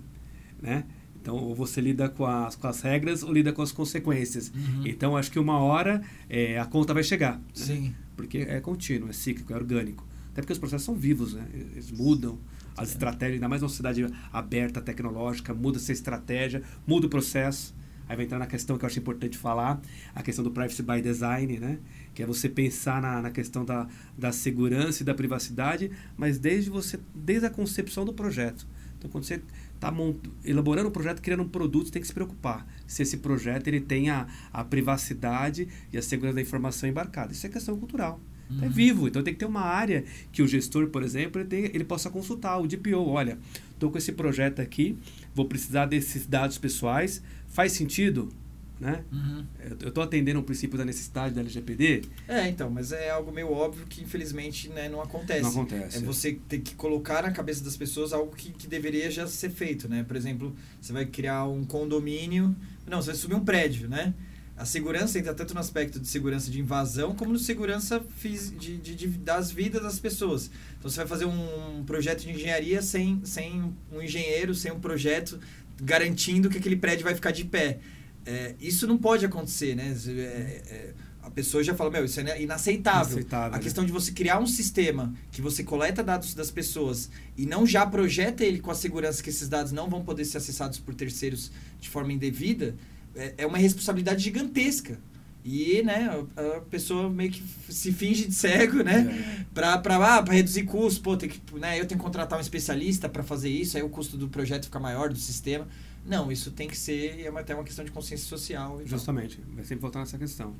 né? Então, ou você lida com as, com as regras ou lida com as consequências. Uhum. Então, acho que uma hora é, a conta vai chegar. né? Sim. Porque é contínuo, é cíclico, é orgânico. Até porque os processos são vivos, né? Eles mudam. As estratégias, ainda mais numa sociedade aberta, tecnológica, muda essa estratégia, muda o processo. Aí vai entrar na questão que eu acho importante falar, a questão do privacy by design, né? Que é você pensar na, na questão da, da segurança e da privacidade, mas desde você, desde a concepção do projeto. Então, quando você está elaborando um projeto, criando um produto, você tem que se preocupar se esse projeto ele tem a, a privacidade e a segurança da informação embarcada. Isso é questão cultural. Uhum. É vivo, então tem que ter uma área que o gestor, por exemplo, ele, tem, ele possa consultar o DPO. Olha, estou com esse projeto aqui, vou precisar desses dados pessoais, faz sentido? Né? Uhum. Eu estou atendendo um princípio da necessidade da LGPD? É, então, mas é algo meio óbvio que infelizmente né, não acontece. Não acontece. É você ter que colocar na cabeça das pessoas algo que, que deveria já ser feito, né? Por exemplo, você vai criar um condomínio. Não, você vai subir um prédio, né? A segurança entra tanto no aspecto de segurança de invasão como no segurança de, de, de- das vidas das pessoas. Então você vai fazer um projeto de engenharia sem, sem um engenheiro, sem um projeto garantindo que aquele prédio vai ficar de pé. É, isso não pode acontecer, né? É, é, a pessoa já fala, meu, isso é inaceitável. Inaceitável, A né? questão de você criar um sistema que você coleta dados das pessoas e não já projeta ele com a segurança que esses dados não vão poder ser acessados por terceiros de forma indevida, é, é uma responsabilidade gigantesca. E, né, a, a pessoa meio que se finge de cego, né? Pra, pra, ah, pra reduzir custos, pô, tem que, né, eu tenho que contratar um especialista para fazer isso, aí o custo do projeto fica maior, do sistema. Não, isso tem que ser, é até uma questão de consciência social. Justamente, vai sempre voltar nessa questão.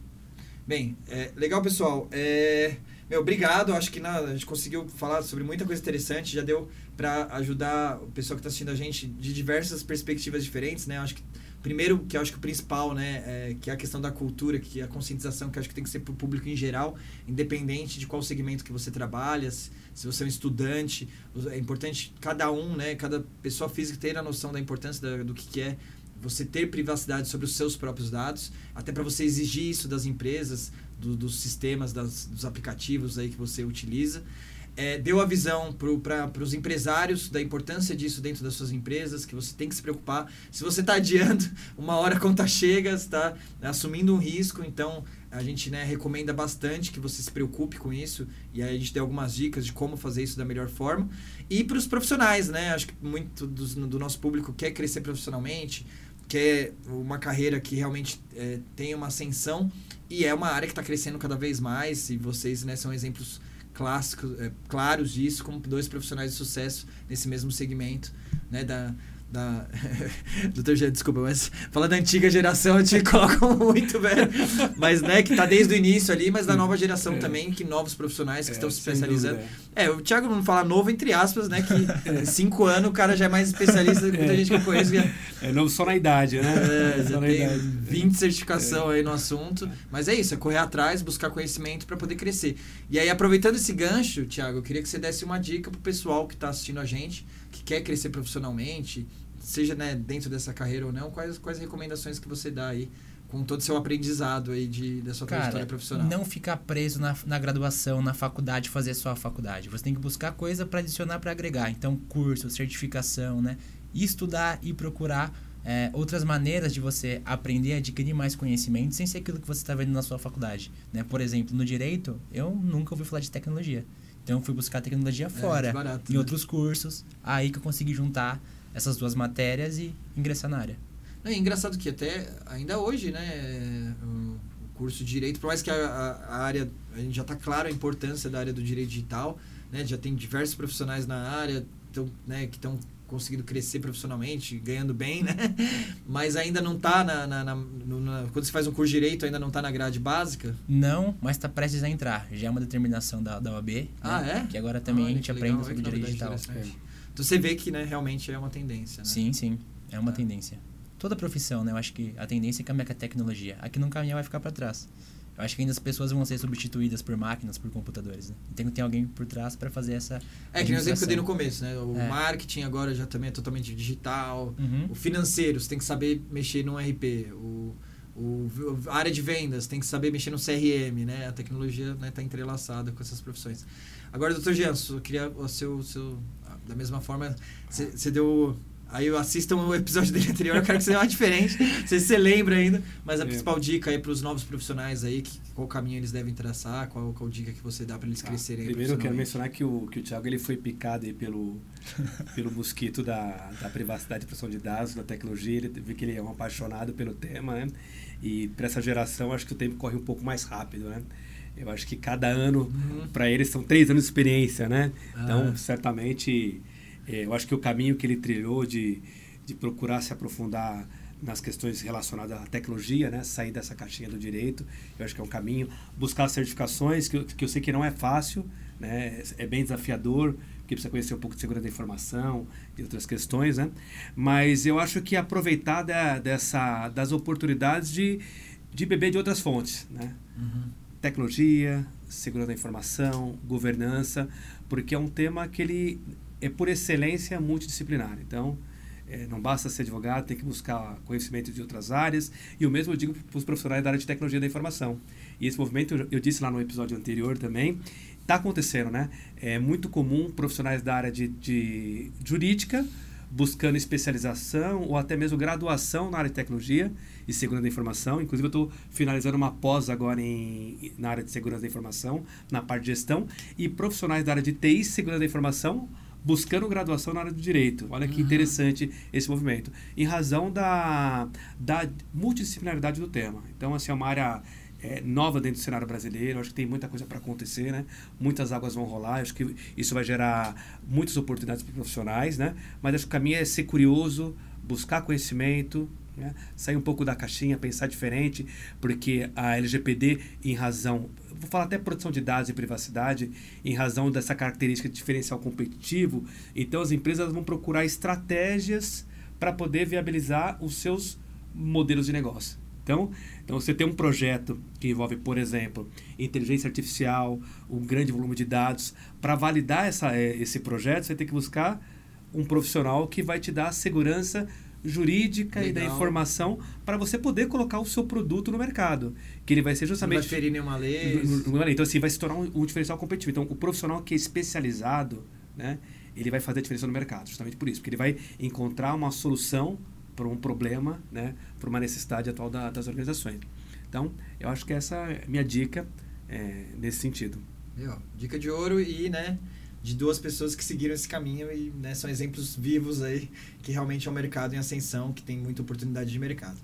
Bem, é, legal, pessoal. É, meu, obrigado. Acho que na- a gente conseguiu falar sobre muita coisa interessante. Já deu para ajudar o pessoal que está assistindo a gente de diversas perspectivas diferentes, né? Acho que primeiro, que eu acho que o principal, né, é, que é a questão da cultura, que é a conscientização, que acho que tem que ser para o público em geral, independente de qual segmento que você trabalha, se, se você é um estudante, é importante cada um, né, cada pessoa física ter a noção da importância da- do que, que é você ter privacidade sobre os seus próprios dados, até para você exigir isso das empresas, do- dos sistemas, das- dos aplicativos aí que você utiliza. É, deu a visão para os empresários da importância disso dentro das suas empresas, que você tem que se preocupar. Se você está adiando, uma hora a conta chega, está assumindo um risco, então a gente né, recomenda bastante que você se preocupe com isso. E aí a gente deu algumas dicas de como fazer isso da melhor forma. E para os profissionais, né? Acho que muito dos- do nosso público quer crescer profissionalmente, quer uma carreira que realmente é, tenha uma ascensão e é uma área que está crescendo cada vez mais e vocês né, são exemplos clássicos, é, claros disso, como dois profissionais de sucesso nesse mesmo segmento, né, da... Da... Doutor Jean, desculpa, mas fala da antiga geração, eu te coloco muito, velho. Mas, né, que tá desde o início ali, mas da nova geração É. também, que novos profissionais que É, estão se especializando. É, o Thiago não fala novo, entre aspas, né? Que em cinco anos o cara já é mais especialista do que muita gente que eu conheço. Que É novo só na idade, né? é, já tem idade. 20 certificação aí no assunto. Mas é isso, é correr atrás, buscar conhecimento para poder crescer. E aí, aproveitando esse gancho, Thiago, eu queria que você desse uma dica pro pessoal que está assistindo a gente, que quer crescer profissionalmente, seja né, dentro dessa carreira ou não, quais, quais recomendações que você dá aí com todo o seu aprendizado aí de, da sua trajetória Cara, profissional? não ficar preso na, na graduação, na faculdade, fazer só a faculdade. Você tem que buscar coisa para adicionar, para agregar. Então, curso, certificação, né? E estudar e procurar é, outras maneiras de você aprender adquirir mais conhecimento sem ser aquilo que você está vendo na sua faculdade. Né? Por exemplo, no direito, eu nunca ouvi falar de tecnologia. Então, eu fui buscar tecnologia fora, barato, em né? outros cursos. Aí que eu consegui juntar essas duas matérias e ingressar na área. É engraçado que até ainda hoje, né, o curso de direito, por mais que a, a- a área, a gente já está claro a importância da área do direito digital, né, já tem diversos profissionais na área, tão, né, que estão conseguindo crescer profissionalmente, ganhando bem, né, mas ainda não está na, na- na- na- quando você faz um curso de direito ainda não está na grade básica. Não, mas está prestes a entrar. Já é uma determinação da, da OAB. né? Ah, é? Que agora também Olha, a gente que aprende legal, sobre olha que direito digital. interessante. Então você vê que né, realmente é uma tendência, né? Sim, sim. É uma É. tendência. Toda profissão, né? Eu acho que a tendência é caminhar com a tecnologia. Aqui não caminhar vai ficar para trás. Eu acho que ainda as pessoas vão ser substituídas por máquinas, por computadores, né? E Tem que ter alguém por trás para fazer essa É que nem o exemplo que eu dei no começo, né? O É. marketing agora já também é totalmente digital. Uhum. O financeiro, você tem que saber mexer no RP. O, o, a área de vendas tem que saber mexer no CRM, né? A tecnologia está entrelaçada com essas profissões. Agora, doutor Janso, eu queria o seu, seu... Da mesma forma, você deu... Aí assistam o episódio dele anterior, eu quero que seja mais diferente. Não sei se você lembra ainda, mas a É. principal dica aí para os novos profissionais aí, que, qual caminho eles devem traçar, qual, qual dica que você dá para eles Tá. crescerem Primeiro eu quero mencionar que o, que o Thiago ele foi picado aí pelo, pelo mosquito da, da privacidade e proteção de dados, da tecnologia. Ele vê que ele é um apaixonado pelo tema, né? E para essa geração, acho que o tempo corre um pouco mais rápido, né? Eu acho que cada ano, Uhum. para eles, são três anos de experiência, né? Então, Ah. certamente, eh, eu acho que o caminho que ele trilhou de, de procurar se aprofundar nas questões relacionadas à tecnologia, né? Sair dessa caixinha do direito, eu acho que é um caminho. Buscar certificações, que eu, que eu sei que não é fácil, né? É bem desafiador, porque precisa conhecer um pouco de segurança da informação e outras questões, né? Mas eu acho que aproveitar da, dessa, das oportunidades de, de beber de outras fontes, né? Uhum. tecnologia, segurança da informação, governança, porque é um tema que ele é por excelência multidisciplinar. Então, eh, não basta ser advogado, tem que buscar conhecimento de outras áreas. E o mesmo eu digo para os profissionais da área de tecnologia da informação. E esse movimento, eu disse lá no episódio anterior também, está acontecendo, né? É muito comum profissionais da área de, de jurídica buscando especialização ou até mesmo graduação na área de tecnologia e segurança da informação. Inclusive, eu estou finalizando uma pós agora em, na área de segurança da informação, na parte de gestão, e profissionais da área de TI e segurança da informação buscando graduação na área do direito. Olha que Uhum. interessante esse movimento. Em razão da, da multidisciplinaridade do tema. Então, assim, é uma área é, nova dentro do cenário brasileiro. Acho que tem muita coisa para acontecer, né? Muitas águas vão rolar. Acho que isso vai gerar muitas oportunidades para profissionais, né? Mas acho que o caminho é ser curioso, buscar conhecimento, né? sair um pouco da caixinha, pensar diferente, porque a LGPD, em razão, vou falar até proteção de dados e privacidade, em razão dessa característica de diferencial competitivo, então as empresas vão procurar estratégias para poder viabilizar os seus modelos de negócio. Então, então, você tem um projeto que envolve, por exemplo, inteligência artificial, um grande volume de dados. Para validar essa, eh, esse projeto, você tem que buscar um profissional que vai te dar a segurança jurídica e da Legal. informação para você poder colocar o seu produto no mercado. Que ele vai ser Não vai justamente. ferir nenhuma lei. Então, assim, vai se tornar um, um diferencial competitivo. Então, o profissional que é especializado, né, ele vai fazer a diferença no mercado, justamente por isso. Porque ele vai encontrar uma solução para um problema, né, para uma necessidade atual da- das organizações. Então, eu acho que essa é a minha dica é, nesse sentido. Dica de ouro e, né, de duas pessoas que seguiram esse caminho e né, são exemplos vivos aí que realmente é um mercado em ascensão, que tem muita oportunidade de mercado.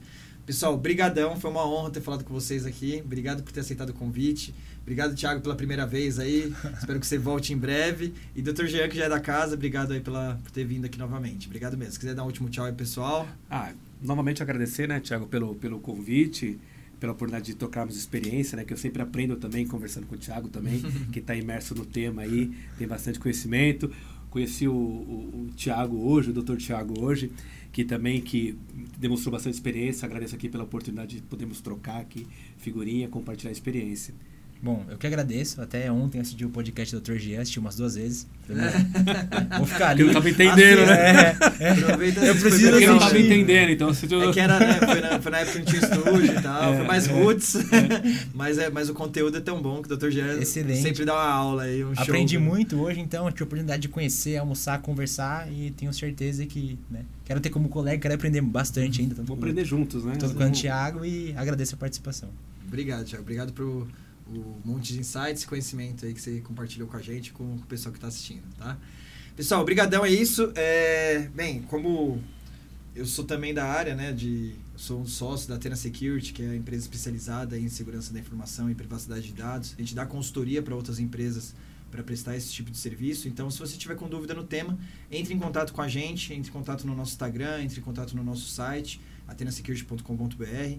Pessoal, brigadão, foi uma honra ter falado com vocês aqui. Obrigado por ter aceitado o convite. Obrigado, Thiago, pela primeira vez aí. Espero que você volte em breve. E Dr. Jean, que já é da casa, obrigado aí pela, por ter vindo aqui novamente. Obrigado mesmo. Se quiser dar um último tchau aí, pessoal. Ah, novamente agradecer, né, Tiago, pelo, pelo convite, pela oportunidade de tocarmos experiência, né, que eu sempre aprendo também conversando com o Tiago também, que está imerso no tema aí, tem bastante conhecimento. Conheci o, o, o Tiago hoje, o Dr. Tiago hoje, que também que demonstrou bastante experiência. Agradeço aqui pela oportunidade de podermos trocar aqui figurinha, compartilhar experiência. Bom, eu que agradeço. Até ontem assisti o podcast do Dr. Jean, assisti umas duas vezes. Vou ficar ali. Eu não tava entendendo, né? É, é. Aproveita Eu preciso Porque eu não tava entendendo, então se tu... É que era, né, foi, na, foi na época que não tinha estúdio e tal, É, foi mais é. roots, mas, é, mas o conteúdo é tão bom que o Dr. Jean Excelente. sempre dá uma aula aí, um show. Aprendi muito hoje, então tive a oportunidade de conhecer, almoçar, conversar e tenho certeza que, né, quero ter como colega, quero aprender bastante ainda. Vou com- aprender juntos, né? Tanto com o Thiago e agradeço a participação. Obrigado, Thiago. Obrigado pro o monte de insights e conhecimento aí que você compartilhou com a gente, com o pessoal que está assistindo, tá? Pessoal, obrigadão é isso. É, bem, como eu sou também da área, né, de sou um sócio da Atena Security, que é a empresa especializada em segurança da informação e privacidade de dados. A gente dá consultoria para outras empresas para prestar esse tipo de serviço. Então, se você tiver com dúvida no tema, entre em contato com a gente, entre em contato no nosso Instagram, entre em contato no nosso site, atenasecurity.com.br.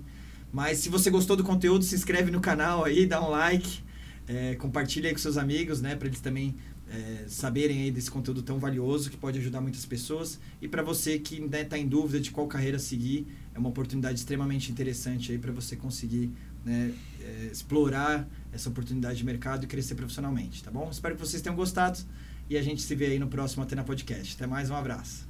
Mas se você gostou do conteúdo, se inscreve no canal aí, dá um like, é, compartilha aí com seus amigos, né? Para eles também é, saberem aí desse conteúdo tão valioso que pode ajudar muitas pessoas. E para você que ainda está em dúvida de qual carreira seguir, é uma oportunidade extremamente interessante aí para você conseguir né, é, explorar essa oportunidade de mercado e crescer profissionalmente, tá bom? Espero que vocês tenham gostado e a gente se vê aí no próximo Atena Podcast. Até mais, um abraço.